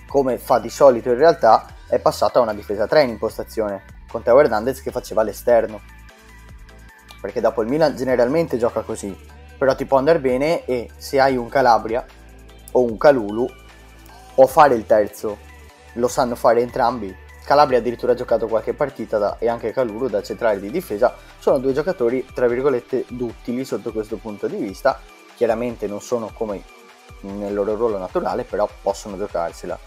Come fa di solito in realtà, è passato a una difesa 3 in impostazione, con Teo Hernandez che faceva l'esterno perché dopo il Milan generalmente gioca così, però ti può andare bene e se hai un Calabria o un Calulu può fare il terzo, lo sanno fare entrambi. Calabria addirittura ha giocato qualche partita da, e anche Calulu da centrale di difesa, sono due giocatori tra virgolette duttili sotto questo punto di vista, chiaramente non sono come nel loro ruolo naturale, però possono giocarsela.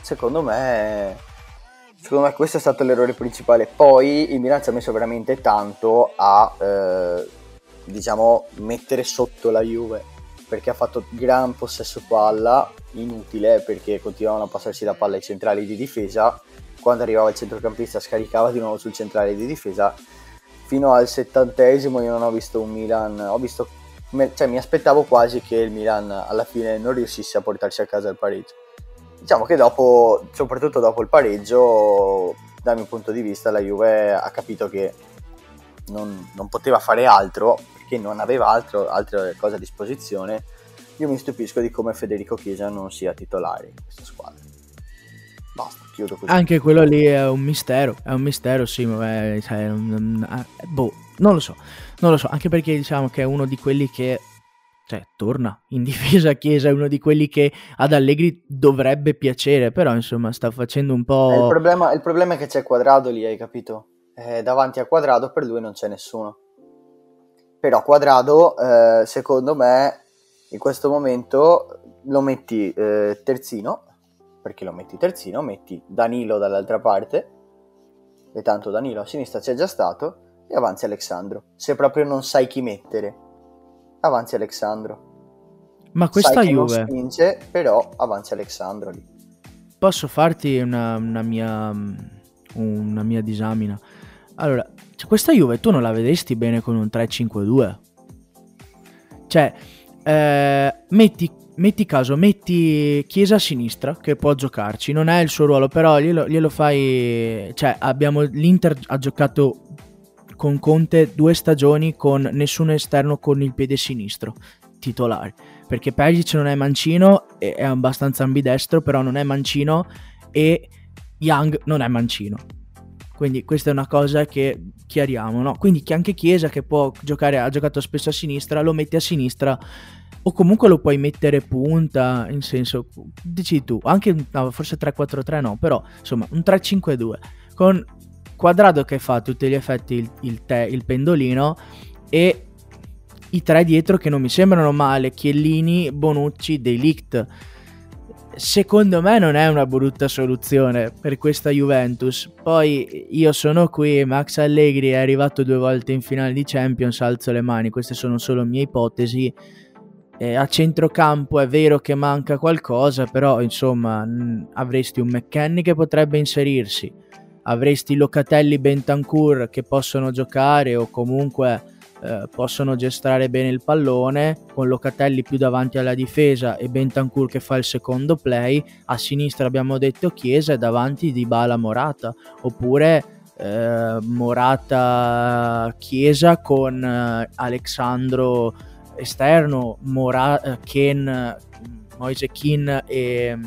Secondo me Secondo me questo è stato l'errore principale. Poi il Milan ci ha messo veramente tanto a eh, diciamo mettere sotto la Juve perché ha fatto gran possesso palla inutile perché continuavano a passarsi la palla ai centrali di difesa. Quando arrivava il centrocampista scaricava di nuovo sul centrale di difesa. Fino al settantesimo io non ho visto un Milan, ho visto, cioè mi aspettavo quasi che il Milan alla fine non riuscisse a portarsi a casa il pareggio Diciamo che dopo, soprattutto dopo il pareggio, dal mio punto di vista la Juve ha capito che non, non poteva fare altro perché non aveva altro, altre cose a disposizione. Io mi stupisco di come Federico Chiesa non sia titolare in questa squadra. Basta, chiudo così. Anche quello lì è un mistero, è un mistero, sì, ma cioè, boh, non lo so, non lo so, anche perché diciamo che è uno di quelli che cioè, torna in difesa Chiesa, è uno di quelli che ad Allegri dovrebbe piacere, però insomma sta facendo un po'... Eh, il, problema, il, problema, è che c'è Quadrado lì, hai capito? Eh, davanti a Quadrado per lui non c'è nessuno. Però Quadrado, eh, secondo me, in questo momento lo metti eh, terzino, perché lo metti terzino, metti Danilo dall'altra parte, e tanto Danilo a sinistra c'è già stato, e avanzi Alessandro, se proprio non sai chi mettere avanzi Alexandro. Ma questa Sai Juve... non spinge, però avanzi Alexandro lì. Posso farti una, una, mia, una mia disamina? Allora, cioè, questa Juve tu non la vedresti bene con un 3-5-2? Cioè, eh, metti, metti caso, metti Chiesa a sinistra che può giocarci, non è il suo ruolo, però glielo, glielo fai... Cioè, abbiamo, l'Inter ha giocato con Conte due stagioni con nessun esterno con il piede sinistro titolare. Perché Perisic non è mancino, è abbastanza ambidestro, però non è mancino e Young non è mancino. Quindi questa è una cosa che chiariamo, no? Quindi anche Chiesa che può giocare, ha giocato spesso a sinistra, lo metti a sinistra o comunque lo puoi mettere punta, in senso, dici tu, anche no, forse 3-4-3 no, però insomma un 3-5-2 con Quadrado che fa a tutti gli effetti il, il, te, il pendolino e i tre dietro che non mi sembrano male, Chiellini, Bonucci, Delict. Secondo me non è una brutta soluzione per questa Juventus. Poi io sono qui, Max Allegri è arrivato due volte in finale di Champions, alzo le mani, queste sono solo mie ipotesi. Eh, a centrocampo è vero che manca qualcosa, però insomma mh, avresti un McKenny che potrebbe inserirsi avresti Locatelli Bentancur che possono giocare o comunque eh, possono gestare bene il pallone con Locatelli più davanti alla difesa e Bentancur che fa il secondo play. A sinistra abbiamo detto Chiesa e davanti di Bala Morata. Oppure eh, Morata Chiesa con eh, Alexandro esterno Mora- eh, Ken Moise Kin e,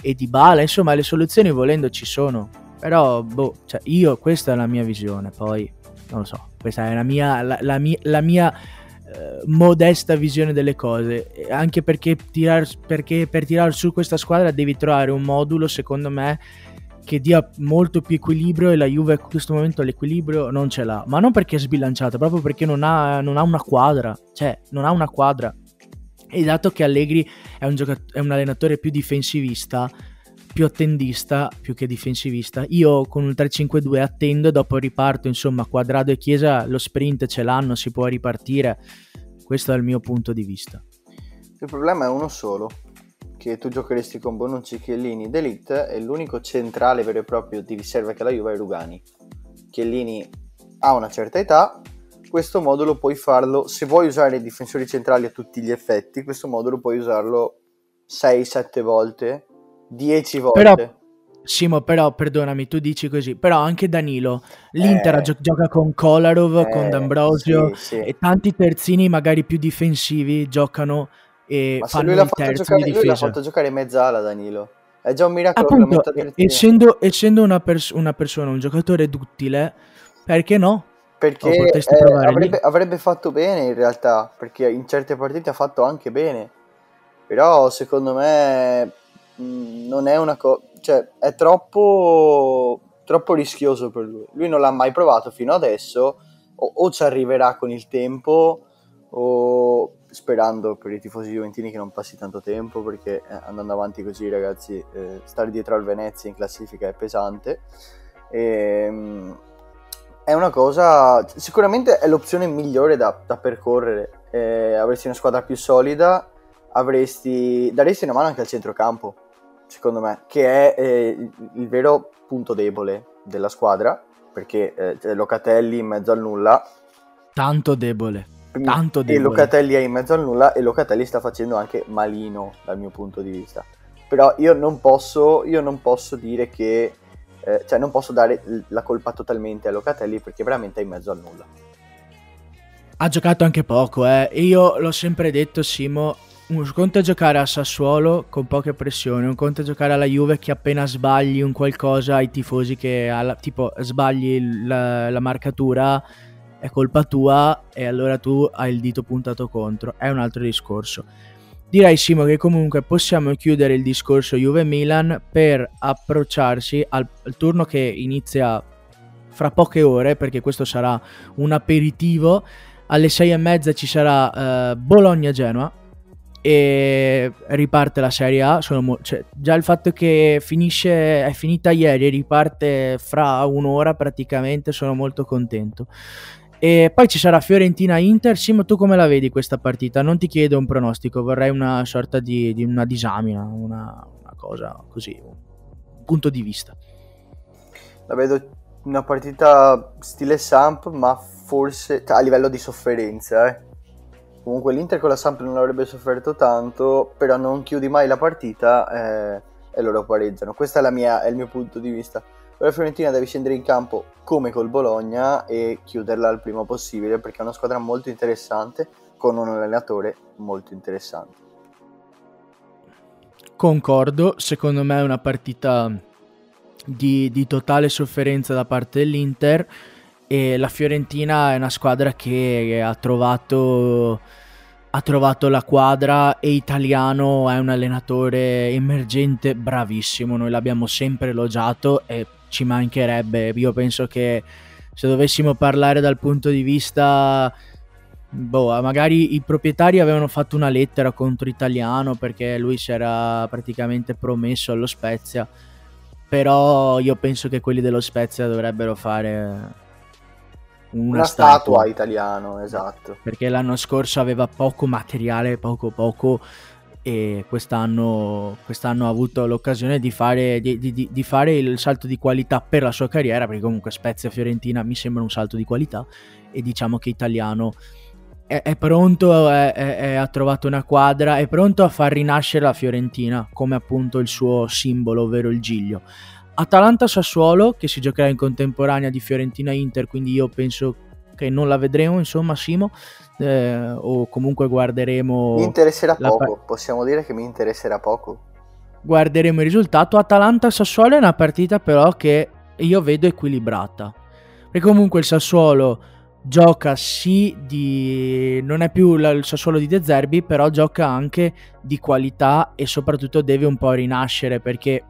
e Dybala. Insomma le soluzioni volendo ci sono però, boh, cioè io, questa è la mia visione, poi non lo so, questa è la mia, la, la mia, la mia eh, modesta visione delle cose, anche perché, tirar, perché per tirare su questa squadra devi trovare un modulo, secondo me, che dia molto più equilibrio e la Juve in questo momento l'equilibrio non ce l'ha, ma non perché è sbilanciata, proprio perché non ha, non ha una quadra, cioè non ha una quadra. E dato che Allegri è un, giocat- è un allenatore più difensivista, più attendista più che difensivista. Io con un 3-5-2 attendo e dopo riparto, insomma, Quadrado e Chiesa lo sprint ce l'hanno, si può ripartire. Questo è il mio punto di vista. Il problema è uno solo, che tu giocheresti con Bonucci, Chiellini, D'Elite e l'unico centrale vero e proprio di riserva che la Juve è Rugani. Chiellini ha una certa età, questo modulo puoi farlo, se vuoi usare i difensori centrali a tutti gli effetti, questo modulo puoi usarlo 6-7 volte, 10 volte. Però, Simo, però perdonami, tu dici così, però anche Danilo, l'Inter Eh. gio- gioca con Kolarov, Eh, con D'Ambrosio sì, sì. e tanti terzini magari più difensivi giocano e Ma fanno lui l'ha, il fatto terzo giocare, di lui l'ha fatto giocare mezzala Danilo. È già un miracolo Appunto, essendo, essendo una, pers- una persona, un giocatore duttile, perché no? Perché eh, avrebbe, avrebbe fatto bene in realtà, perché in certe partite ha fatto anche bene. Però secondo me mh, non è una cosa, cioè è troppo, troppo rischioso per lui. Lui non l'ha mai provato fino adesso, o, o ci arriverà con il tempo, o sperando per i tifosi juventini che non passi tanto tempo, perché eh, andando avanti così ragazzi, eh, stare dietro al Venezia in classifica è pesante. Ehm, è una cosa, sicuramente è l'opzione migliore da, da percorrere. Eh, avresti una squadra più solida, avresti, daresti una mano anche al centrocampo, secondo me, che è eh, il, vero punto debole della squadra, perché eh, Locatelli in mezzo al nulla. Tanto debole. Tanto e debole. Locatelli è in mezzo al nulla e Locatelli sta facendo anche malino dal mio punto di vista. Però io non posso, io non posso dire che, eh, cioè non posso dare la colpa totalmente a Locatelli perché veramente è in mezzo al nulla. Ha giocato anche poco, eh. E io l'ho sempre detto, Simo. Un conto è giocare a Sassuolo con poche pressioni, un conto è giocare alla Juve che appena sbagli un qualcosa ai tifosi che alla- tipo sbagli la, la marcatura è colpa tua e allora tu hai il dito puntato contro. È un altro discorso. Direi Simo che comunque possiamo chiudere il discorso Juve-Milan per approcciarsi al, al turno che inizia fra poche ore perché questo sarà un aperitivo alle sei e mezza ci sarà eh, Bologna-Genoa e riparte la Serie A. Mo- cioè, già il fatto che finisce, è finita ieri e riparte fra un'ora praticamente, sono molto contento. E poi ci sarà Fiorentina-Inter. Simo, tu come la vedi questa partita? Non ti chiedo un pronostico, vorrei una sorta di, di una disamina, una, una cosa così, un punto di vista. La vedo una partita stile Samp, ma forse a livello di sofferenza. Eh. Comunque l'Inter con la Samp non avrebbe sofferto tanto, però non chiudi mai la partita eh, e loro pareggiano. Questo è, mia- è il mio punto di vista. La Fiorentina deve scendere in campo come col Bologna e chiuderla il prima possibile perché è una squadra molto interessante con un allenatore molto interessante. Concordo, secondo me è una partita di, di totale sofferenza da parte dell'Inter e la Fiorentina è una squadra che ha trovato, ha trovato la quadra e Italiano è un allenatore emergente bravissimo, noi l'abbiamo sempre elogiato e ci mancherebbe, io penso che se dovessimo parlare dal punto di vista Boh, magari i proprietari avevano fatto una lettera contro Italiano perché lui si era praticamente promesso allo Spezia. Però io penso che quelli dello Spezia dovrebbero fare una, Una, statua. statua italiano, esatto. Perché l'anno scorso aveva poco materiale, poco poco, e quest'anno, quest'anno ha avuto l'occasione di fare, di, di- di fare il salto di qualità per la sua carriera, perché comunque Spezia Fiorentina mi sembra un salto di qualità, e diciamo che Italiano è, è pronto, è- è- ha trovato una quadra, è pronto a far rinascere la Fiorentina, come appunto il suo simbolo, ovvero il giglio. Atalanta-Sassuolo, che si giocherà in contemporanea di Fiorentina-Inter, quindi io penso che non la vedremo, insomma, Simo, eh, o comunque guarderemo... Mi interesserà la poco, possiamo dire che mi interesserà poco. guarderemo il risultato. Atalanta-Sassuolo è una partita però che io vedo equilibrata. Perché comunque il Sassuolo gioca sì di... non è più il Sassuolo di De Zerbi, però gioca anche di qualità e soprattutto deve un po' rinascere perché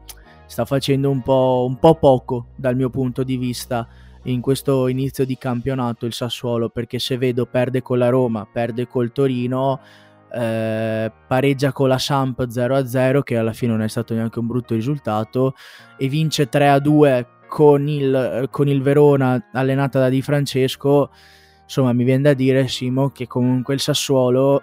sta facendo un po', un po' poco dal mio punto di vista in questo inizio di campionato il Sassuolo perché se vedo perde con la Roma, perde col Torino, eh, pareggia con la Samp 0-0 che alla fine non è stato neanche un brutto risultato e vince 3-2 con il, con il Verona allenata da Di Francesco insomma mi viene da dire Simo che comunque il Sassuolo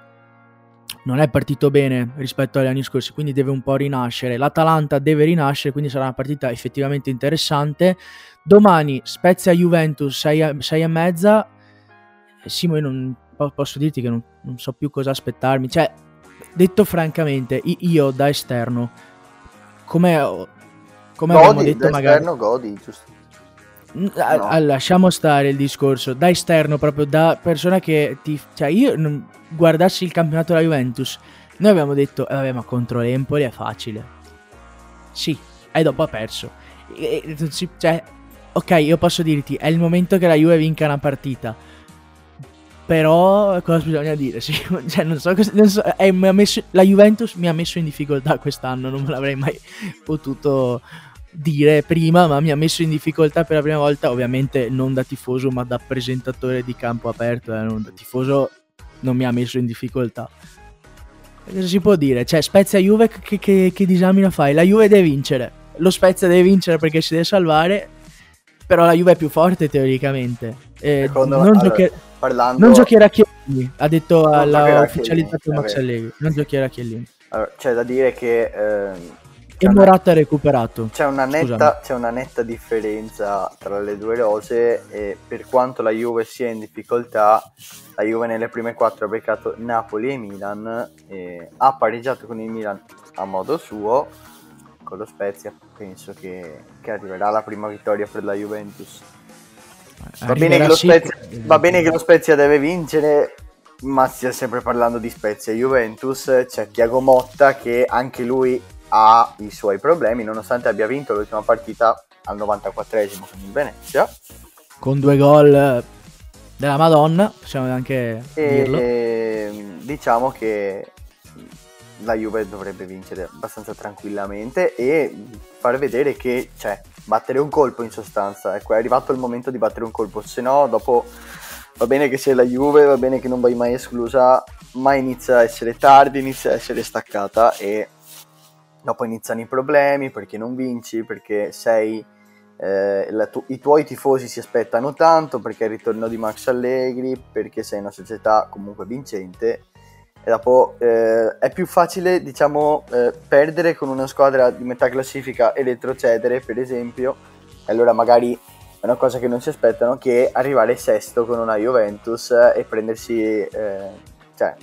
non è partito bene rispetto agli anni scorsi quindi deve un po' rinascere l'Atalanta deve rinascere quindi sarà una partita effettivamente interessante domani Spezia Juventus 6 e mezza Simo, io non posso dirti che non, non so più cosa aspettarmi. Cioè, detto francamente, io da esterno, come, come godi, abbiamo detto da magari... esterno godi, giusto? No. lasciamo stare il discorso da esterno, proprio da persona che ti. cioè, io guardassi il campionato della Juventus. Noi abbiamo detto, eh, vabbè, ma contro l'Empoli è facile. Sì, e dopo ha perso. E, cioè, ok, io posso dirti, è il momento che la Juve vinca una partita. Però cosa bisogna dire? Sì, cioè, non so, non so è, messo, la Juventus mi ha messo in difficoltà quest'anno, non me l'avrei mai potuto dire prima, ma mi ha messo in difficoltà per la prima volta, ovviamente non da tifoso, ma da presentatore di campo aperto, eh, non da tifoso non mi ha messo in difficoltà. Cosa si può dire? Cioè, Spezia Juve che, che, che disamina fai? La Juve deve vincere, lo Spezia deve vincere perché si deve salvare, però la Juve è più forte teoricamente. Eh, non, allora, giochi- parlando... non giocherà Chiellini, ha detto alla ufficializzato Max Allegri, non giocherà Chiellini. Allora, c'è da dire che... Eh e Morata è recuperato. C'è una, netta, c'è una, netta, differenza tra le due rose e per quanto la Juve sia in difficoltà, la Juve nelle prime quattro ha beccato Napoli e Milan, e ha pareggiato con il Milan a modo suo, con lo Spezia penso che, che arriverà la prima vittoria per la Juventus. Va bene, Spezia, va bene, che lo Spezia, deve vincere, ma stiamo sempre parlando di Spezia e Juventus. C'è Tiago Motta che anche lui ha i suoi problemi, nonostante abbia vinto l'ultima partita al 94esimo con il Venezia. Con due gol della Madonna, possiamo anche e, dirlo. E, diciamo che la Juve dovrebbe vincere abbastanza tranquillamente e far vedere che c'è, cioè, battere un colpo in sostanza. Ecco, è arrivato il momento di battere un colpo, se no dopo va bene che sei la Juve, va bene che non vai mai esclusa, ma inizia a essere tardi, inizia a essere staccata e dopo iniziano i problemi perché non vinci, perché sei, eh, tu- i tuoi tifosi si aspettano tanto, perché è il ritorno di Max Allegri, perché sei una società comunque vincente. E dopo eh, è più facile diciamo eh, perdere con una squadra di metà classifica e retrocedere per esempio. E allora magari è una cosa che non si aspettano che arrivare sesto con una Juventus e prendersi eh, cioè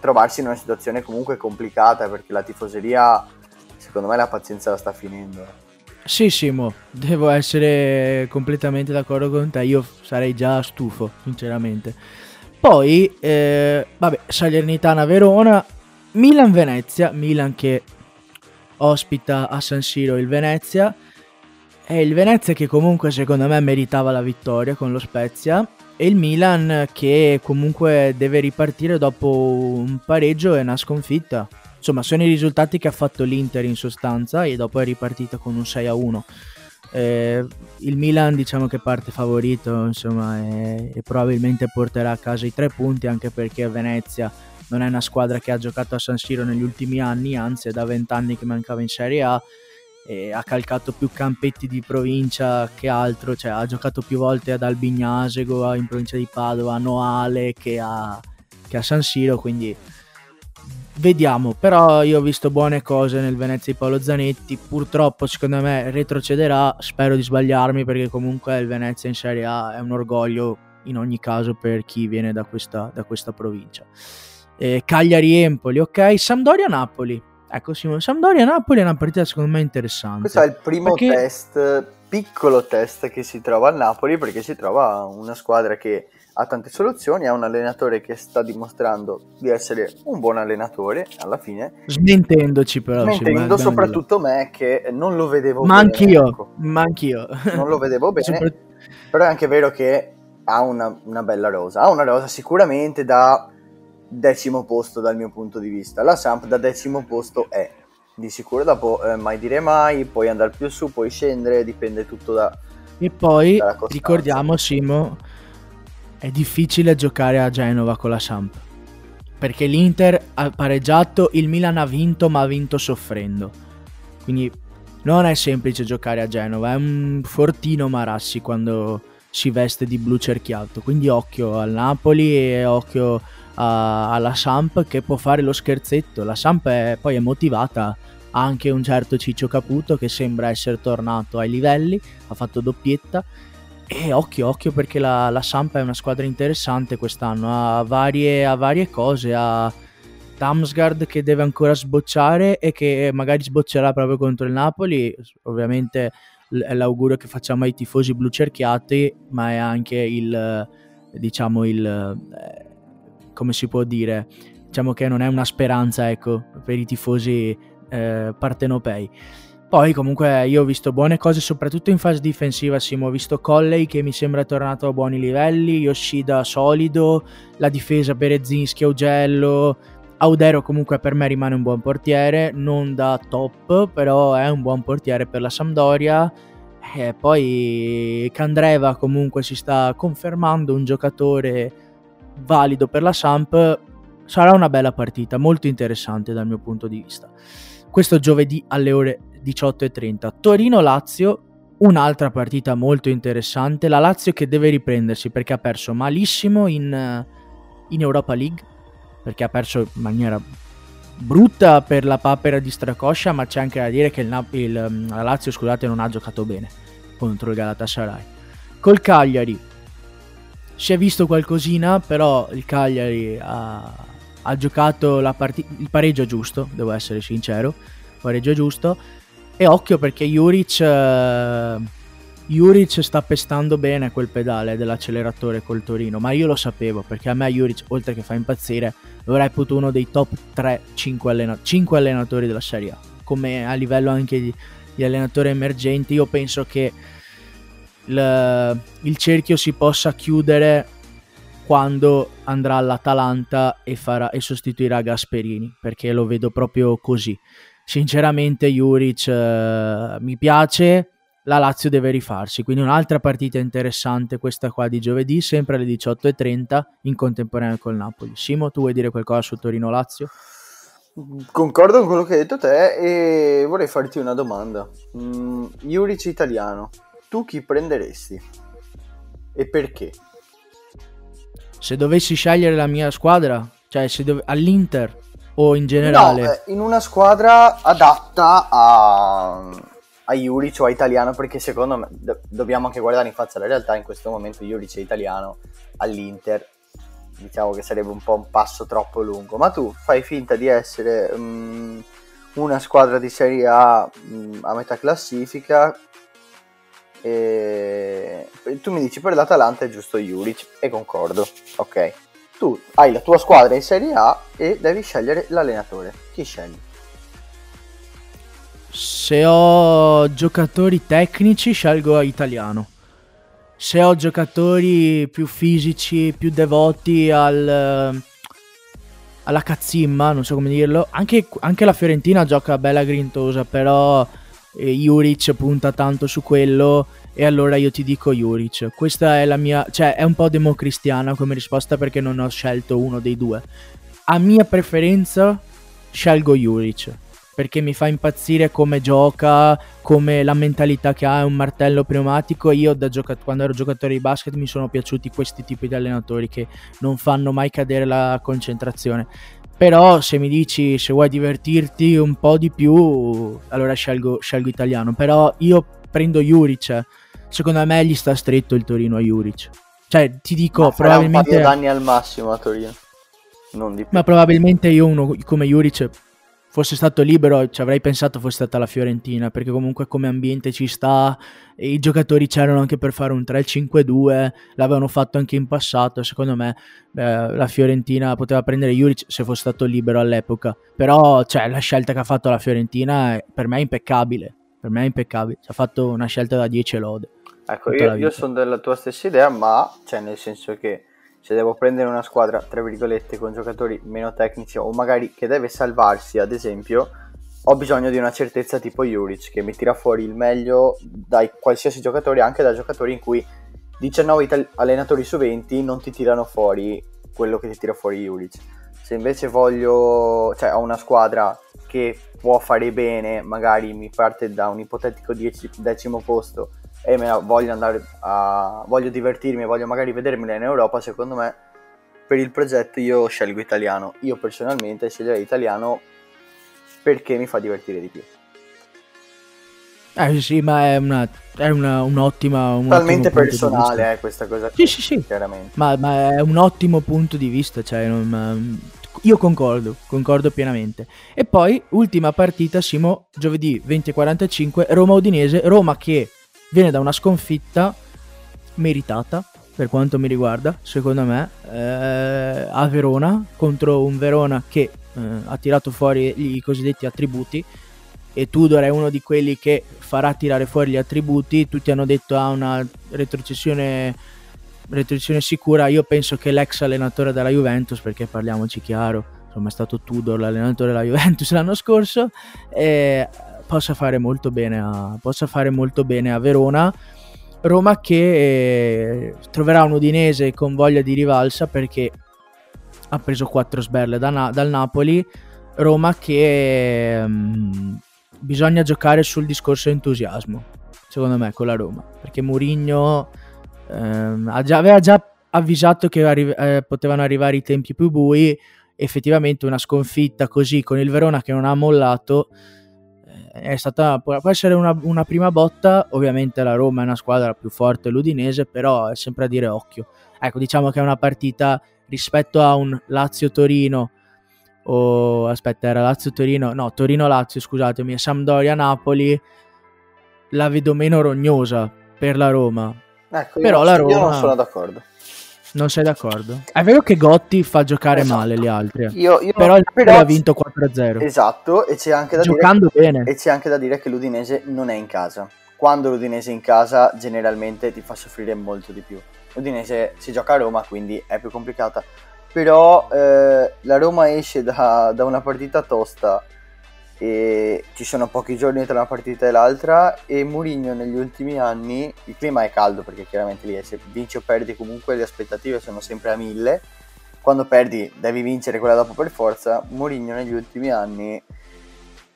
trovarsi in una situazione comunque complicata perché la tifoseria secondo me la pazienza la sta finendo. Sì, Simo, devo essere completamente d'accordo con te. Io sarei già stufo, sinceramente. Poi, eh, vabbè, Salernitana Verona, Milan Venezia, Milan che ospita a San Siro il Venezia. E il Venezia che comunque secondo me meritava la vittoria con lo Spezia. E il Milan che comunque deve ripartire dopo un pareggio e una sconfitta. Insomma, sono i risultati che ha fatto l'Inter in sostanza e dopo è ripartita con un 6 a 1. Eh, il Milan diciamo che parte favorito insomma e, e, probabilmente porterà a casa i tre punti anche perché Venezia non è una squadra che ha giocato a San Siro negli ultimi anni anzi è da vent'anni che mancava in Serie A e ha calcato più campetti di provincia che altro cioè ha giocato più volte ad Albignasego in provincia di Padova a Noale che a, che a San Siro quindi Vediamo, però io ho visto buone cose nel Venezia di Paolo Zanetti, purtroppo secondo me retrocederà, spero di sbagliarmi perché comunque il Venezia in Serie A è un orgoglio in ogni caso per chi viene da questa, da questa provincia. Eh, Cagliari-Empoli, ok, Sampdoria-Napoli. Ecco Simone, Sampdoria-Napoli è una partita secondo me interessante. Questo è il primo perché... test, piccolo test che si trova a Napoli perché si trova una squadra che ha tante soluzioni, ha un allenatore che sta dimostrando di essere un buon allenatore alla fine. Smentendoci però. Smentendo soprattutto me che non lo vedevo ma bene. Anch'io, ecco. Ma anch'io. Non lo vedevo bene. Sopra... Però è anche vero che ha una, una bella rosa. Ha una rosa sicuramente da decimo posto dal mio punto di vista. La Samp da decimo posto è di sicuro dopo eh, mai dire mai, puoi andare più su, puoi scendere, dipende tutto da... E poi ricordiamo Simo è difficile giocare a Genova con la Samp. Perché l'Inter ha pareggiato, il Milan ha vinto, ma ha vinto soffrendo. Quindi non è semplice giocare a Genova, è un fortino Marassi quando si veste di blu cerchiato. Quindi occhio al Napoli e occhio a, alla Samp che può fare lo scherzetto. La Samp è, poi è motivata, anche un certo Ciccio Caputo che sembra essere tornato ai livelli, ha fatto doppietta E occhio, occhio perché la, la Sampa è una squadra interessante quest'anno, ha varie, ha varie cose, ha Damsgaard che deve ancora sbocciare e che magari sboccerà proprio contro il Napoli, ovviamente è l'augurio che facciamo ai tifosi blu cerchiati, ma è anche il, diciamo, il, eh, come si può dire, diciamo che non è una speranza, ecco, per i tifosi eh, partenopei. Poi comunque io ho visto buone cose soprattutto in fase difensiva, Simo, ho visto Colley che mi sembra tornato a buoni livelli, Yoshida solido, la difesa Berezinski, Augello, Audero comunque per me rimane un buon portiere, non da top, però è un buon portiere per la Sampdoria. E poi Candreva comunque si sta confermando un giocatore valido per la Samp. Sarà una bella partita, molto interessante dal mio punto di vista. Questo giovedì alle ore 18.30. Torino-Lazio, un'altra partita molto interessante. La Lazio che deve riprendersi perché ha perso malissimo in, in Europa League, perché ha perso in maniera brutta per la papera di Stracoscia, ma c'è anche da dire che il, il, la Lazio scusate, non ha giocato bene contro il Galatasaray. Col Cagliari si è visto qualcosina, però il Cagliari ha, ha giocato part- il pareggio giusto, devo essere sincero, pareggio giusto e occhio perché Juric, uh, Juric sta pestando bene quel pedale dell'acceleratore col Torino, ma io lo sapevo perché a me Juric, oltre che fa impazzire, lo reputo uno dei top 3-5 allena- allenatori della Serie A, come a livello anche di, di allenatori emergenti. Io penso che il cerchio si possa chiudere quando andrà all'Atalanta e, farà, e sostituirà Gasperini, perché lo vedo proprio così sinceramente Juric eh, mi piace, la Lazio deve rifarsi, quindi un'altra partita interessante questa qua di giovedì, sempre alle 18.30 in contemporanea col Napoli. Simo, tu vuoi dire qualcosa su Torino-Lazio? Concordo con quello che hai detto te e vorrei farti una domanda. Mm, Juric italiano, tu chi prenderesti? E perché? Se dovessi scegliere la mia squadra, cioè dove... all'Inter, o in generale? No, eh, in una squadra adatta a, a Juric o a italiano, perché secondo me do- dobbiamo anche guardare in faccia la realtà, in questo momento Juric è italiano all'Inter, diciamo che sarebbe un po' un passo troppo lungo, ma tu fai finta di essere um, una squadra di Serie A um, a metà classifica e tu mi dici per l'Atalanta è giusto Juric e concordo, ok tu hai la tua squadra in Serie A e devi scegliere l'allenatore. Chi scegli? Se ho giocatori tecnici, scelgo italiano. Se ho giocatori più fisici, più devoti al, alla cazzimma, non so come dirlo, anche, anche la Fiorentina gioca bella grintosa, però eh, Juric punta tanto su quello e allora io ti dico Juric. Questa è la mia, cioè è un po' democristiana come risposta perché non ho scelto uno dei due. A mia preferenza scelgo Juric perché mi fa impazzire come gioca, come la mentalità che ha, è un martello pneumatico. Io da giocat- quando ero giocatore di basket mi sono piaciuti questi tipi di allenatori che non fanno mai cadere la concentrazione. Però se mi dici se vuoi divertirti un po' di più, allora scelgo, scelgo italiano. Però io prendo Juric secondo me gli sta stretto il Torino a Juric. Cioè, ti dico, ma probabilmente... un paio d'anni al massimo a Torino. Ma probabilmente io uno come Juric fosse stato libero ci avrei pensato fosse stata la Fiorentina perché comunque come ambiente ci sta i giocatori c'erano anche per fare un 3-5-2 l'avevano fatto anche in passato secondo me eh, la Fiorentina poteva prendere Juric se fosse stato libero all'epoca. Però cioè, la scelta che ha fatto la Fiorentina è, per me è impeccabile per me è impeccabile ci ha fatto una scelta da 10 lode. Ecco, io, io, sono della tua stessa idea, ma cioè nel senso che se devo prendere una squadra, tra virgolette, con giocatori meno tecnici o magari che deve salvarsi, ad esempio, ho bisogno di una certezza tipo Juric che mi tira fuori il meglio da qualsiasi giocatore, anche da giocatori in cui 19 itali- allenatori su 20 non ti tirano fuori quello che ti tira fuori Juric. Se invece voglio, cioè ho una squadra che può fare bene, magari mi parte da un ipotetico dieci- decimo posto e me voglio andare a voglio divertirmi e voglio magari vedermela in Europa, secondo me per il progetto io scelgo italiano. Io personalmente sceglierei italiano perché mi fa divertire di più. Eh sì, ma è una è una, un'ottima un totalmente personale eh, questa cosa sì sì sì chiaramente ma, ma, è un ottimo punto di vista cioè non, io concordo concordo pienamente e poi ultima partita Simo giovedì 20.45 Roma Udinese Roma che viene da una sconfitta meritata per quanto mi riguarda secondo me eh, a Verona contro un Verona che eh, ha tirato fuori i cosiddetti attributi e Tudor è uno di quelli che farà tirare fuori gli attributi. Tutti hanno detto ha una retrocessione, retrocessione sicura. Io penso che l'ex allenatore della Juventus, perché parliamoci chiaro, insomma è stato Tudor l'allenatore della Juventus l'anno scorso, eh, possa, fare molto bene a, fare molto bene a Verona. Roma che eh, troverà un Udinese con voglia di rivalsa perché ha preso quattro sberle da, dal Napoli. Roma che um, bisogna giocare sul discorso entusiasmo, secondo me, con la Roma, perché Mourinho ehm, aveva già avvisato che arri- eh, potevano arrivare i tempi più bui, effettivamente una sconfitta così con il Verona che non ha mollato è stata, può essere una, una, prima botta, ovviamente la Roma è una squadra più forte l'Udinese, però è sempre a dire occhio. Ecco, diciamo che è una partita rispetto a un Lazio-Torino o aspetta era Lazio-Torino, no Torino-Lazio scusatemi, e Sampdoria-Napoli la vedo meno rognosa per la Roma. Ecco, Però la Roma... Io non sono d'accordo. Non sei d'accordo? È vero che Gotti fa giocare esatto. male gli altri. Io, io però il Napoli ha vinto 4-0. Esatto, e c'è, anche da Giocando dire, bene. e c'è anche da dire che l'Udinese non è in casa. Quando l'Udinese è in casa, generalmente ti fa soffrire molto di più. L'Udinese si gioca a Roma, quindi è più complicata però eh, la Roma esce da, da, una partita tosta e ci sono pochi giorni tra una partita e l'altra e Mourinho negli ultimi anni, il clima è caldo perché chiaramente lì se vinci o perdi comunque le aspettative sono sempre a mille, quando perdi devi vincere quella dopo per forza, Mourinho negli ultimi anni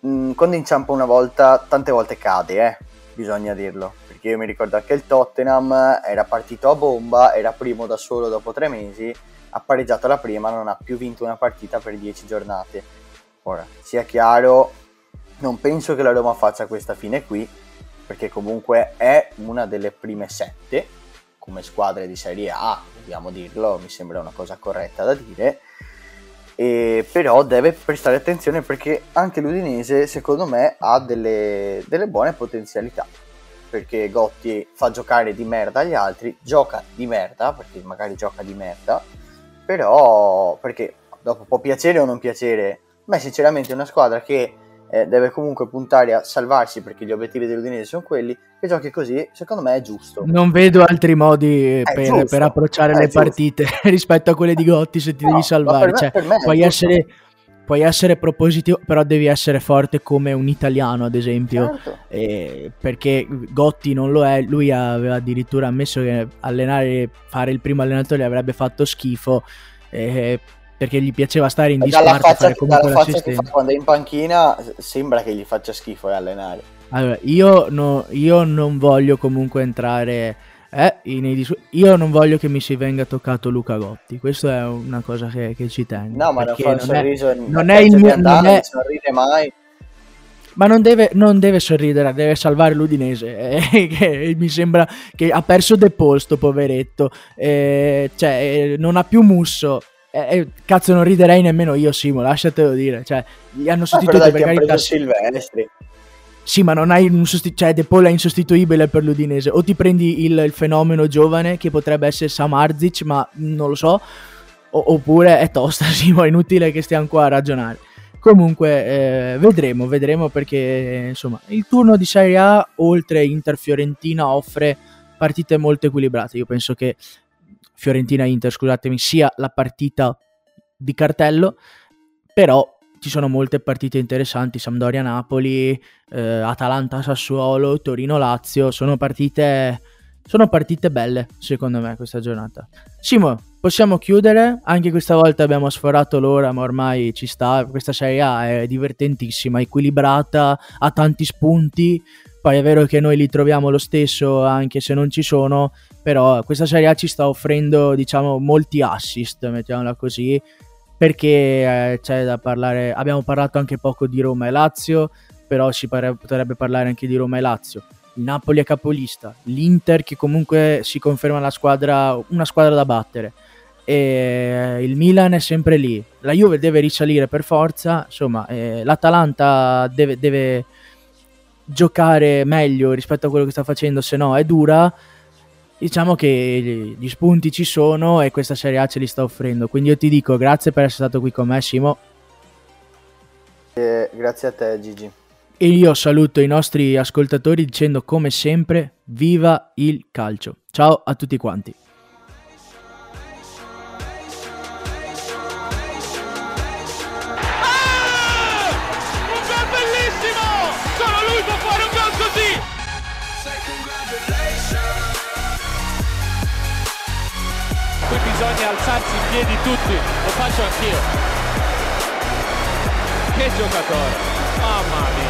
mh, mm, quando inciampa una volta tante volte cade, eh, bisogna dirlo, perché io mi ricordo anche il Tottenham era partito a bomba, era primo da solo dopo tre mesi ha pareggiato la prima, non ha più vinto una partita per 10 giornate. Ora, sia chiaro, non penso che la Roma faccia questa fine qui, perché comunque è una delle prime sette come squadre di Serie A, dobbiamo dirlo, mi sembra una cosa corretta da dire. E però deve prestare attenzione perché anche l'Udinese secondo me ha delle, delle buone potenzialità perché Gotti fa giocare di merda agli altri, gioca di merda, perché magari gioca di merda, però perché dopo può piacere o non piacere, ma sinceramente è una squadra che eh, deve comunque puntare a salvarsi perché gli obiettivi dell'Udinese sono quelli, che giochi così secondo me è giusto. Non vedo altri modi per, per, approcciare le giusto. partite rispetto a quelle di Gotti se ti no, devi salvare, cioè, puoi essere puoi essere propositivo, però devi essere forte come un italiano, ad esempio. Certo. Eh, perché Gotti non lo è, lui aveva addirittura ammesso che allenare, fare il primo allenatore avrebbe fatto schifo. Eh, perché gli piaceva stare in disparte fare comunque dalla faccia che fa quando è in panchina sembra che gli faccia schifo allenare allora io, no, io non voglio comunque entrare eh, io non voglio che mi si venga toccato Luca Gotti, questa è una cosa che, che ci tengo. No, ma non fa un sorriso, è, non è il mio... non, è... sorride mai. Ma non deve, non deve, sorridere, deve salvare l'Udinese. Eh, che mi sembra che ha perso De Posto, poveretto. Eh, cioè, eh, non ha più Musso. Eh, eh, cazzo, non riderei nemmeno io, Simo, lasciatelo dire. Cioè, gli hanno sostituito ah, per carità. Silvestri. Sì, ma non hai un sostitu- cioè De Paul è insostituibile per l'Udinese. O ti prendi il, il fenomeno giovane che potrebbe essere Samarzic, ma non lo so. O- oppure è tosta, sì, ma è inutile che stiamo qua a ragionare. Comunque eh, vedremo, vedremo perché insomma il turno di Serie A oltre Inter-Fiorentina offre partite molto equilibrate. Io penso che Fiorentina-Inter, scusatemi, sia la partita di cartello, però ci sono molte partite interessanti, Sampdoria-Napoli, eh, Atalanta-Sassuolo, Torino-Lazio, sono partite, sono partite belle secondo me questa giornata. Simo, possiamo chiudere, anche questa volta abbiamo sforato l'ora ma ormai ci sta, questa Serie A è divertentissima, equilibrata, ha tanti spunti, poi è vero che noi li troviamo lo stesso anche se non ci sono, però questa Serie A ci sta offrendo diciamo molti assist, mettiamola così, perché eh, c'è da parlare, abbiamo parlato anche poco di Roma e Lazio, però si pare- potrebbe parlare anche di Roma e Lazio. Il Napoli è capolista, l'Inter che comunque si conferma squadra, una squadra da battere. E il Milan è sempre lì. La Juve deve risalire per forza. Insomma, eh, l'Atalanta deve, deve giocare meglio rispetto a quello che sta facendo, se no è dura diciamo che gli spunti ci sono e questa Serie A ce li sta offrendo. Quindi io ti dico grazie per essere stato qui con me, Simo. Eh, grazie a te, Gigi. E io saluto i nostri ascoltatori dicendo come sempre, viva il calcio. Ciao a tutti quanti. Bisogna alzarsi in piedi tutti, lo faccio anch'io. Che giocatore, mamma mia.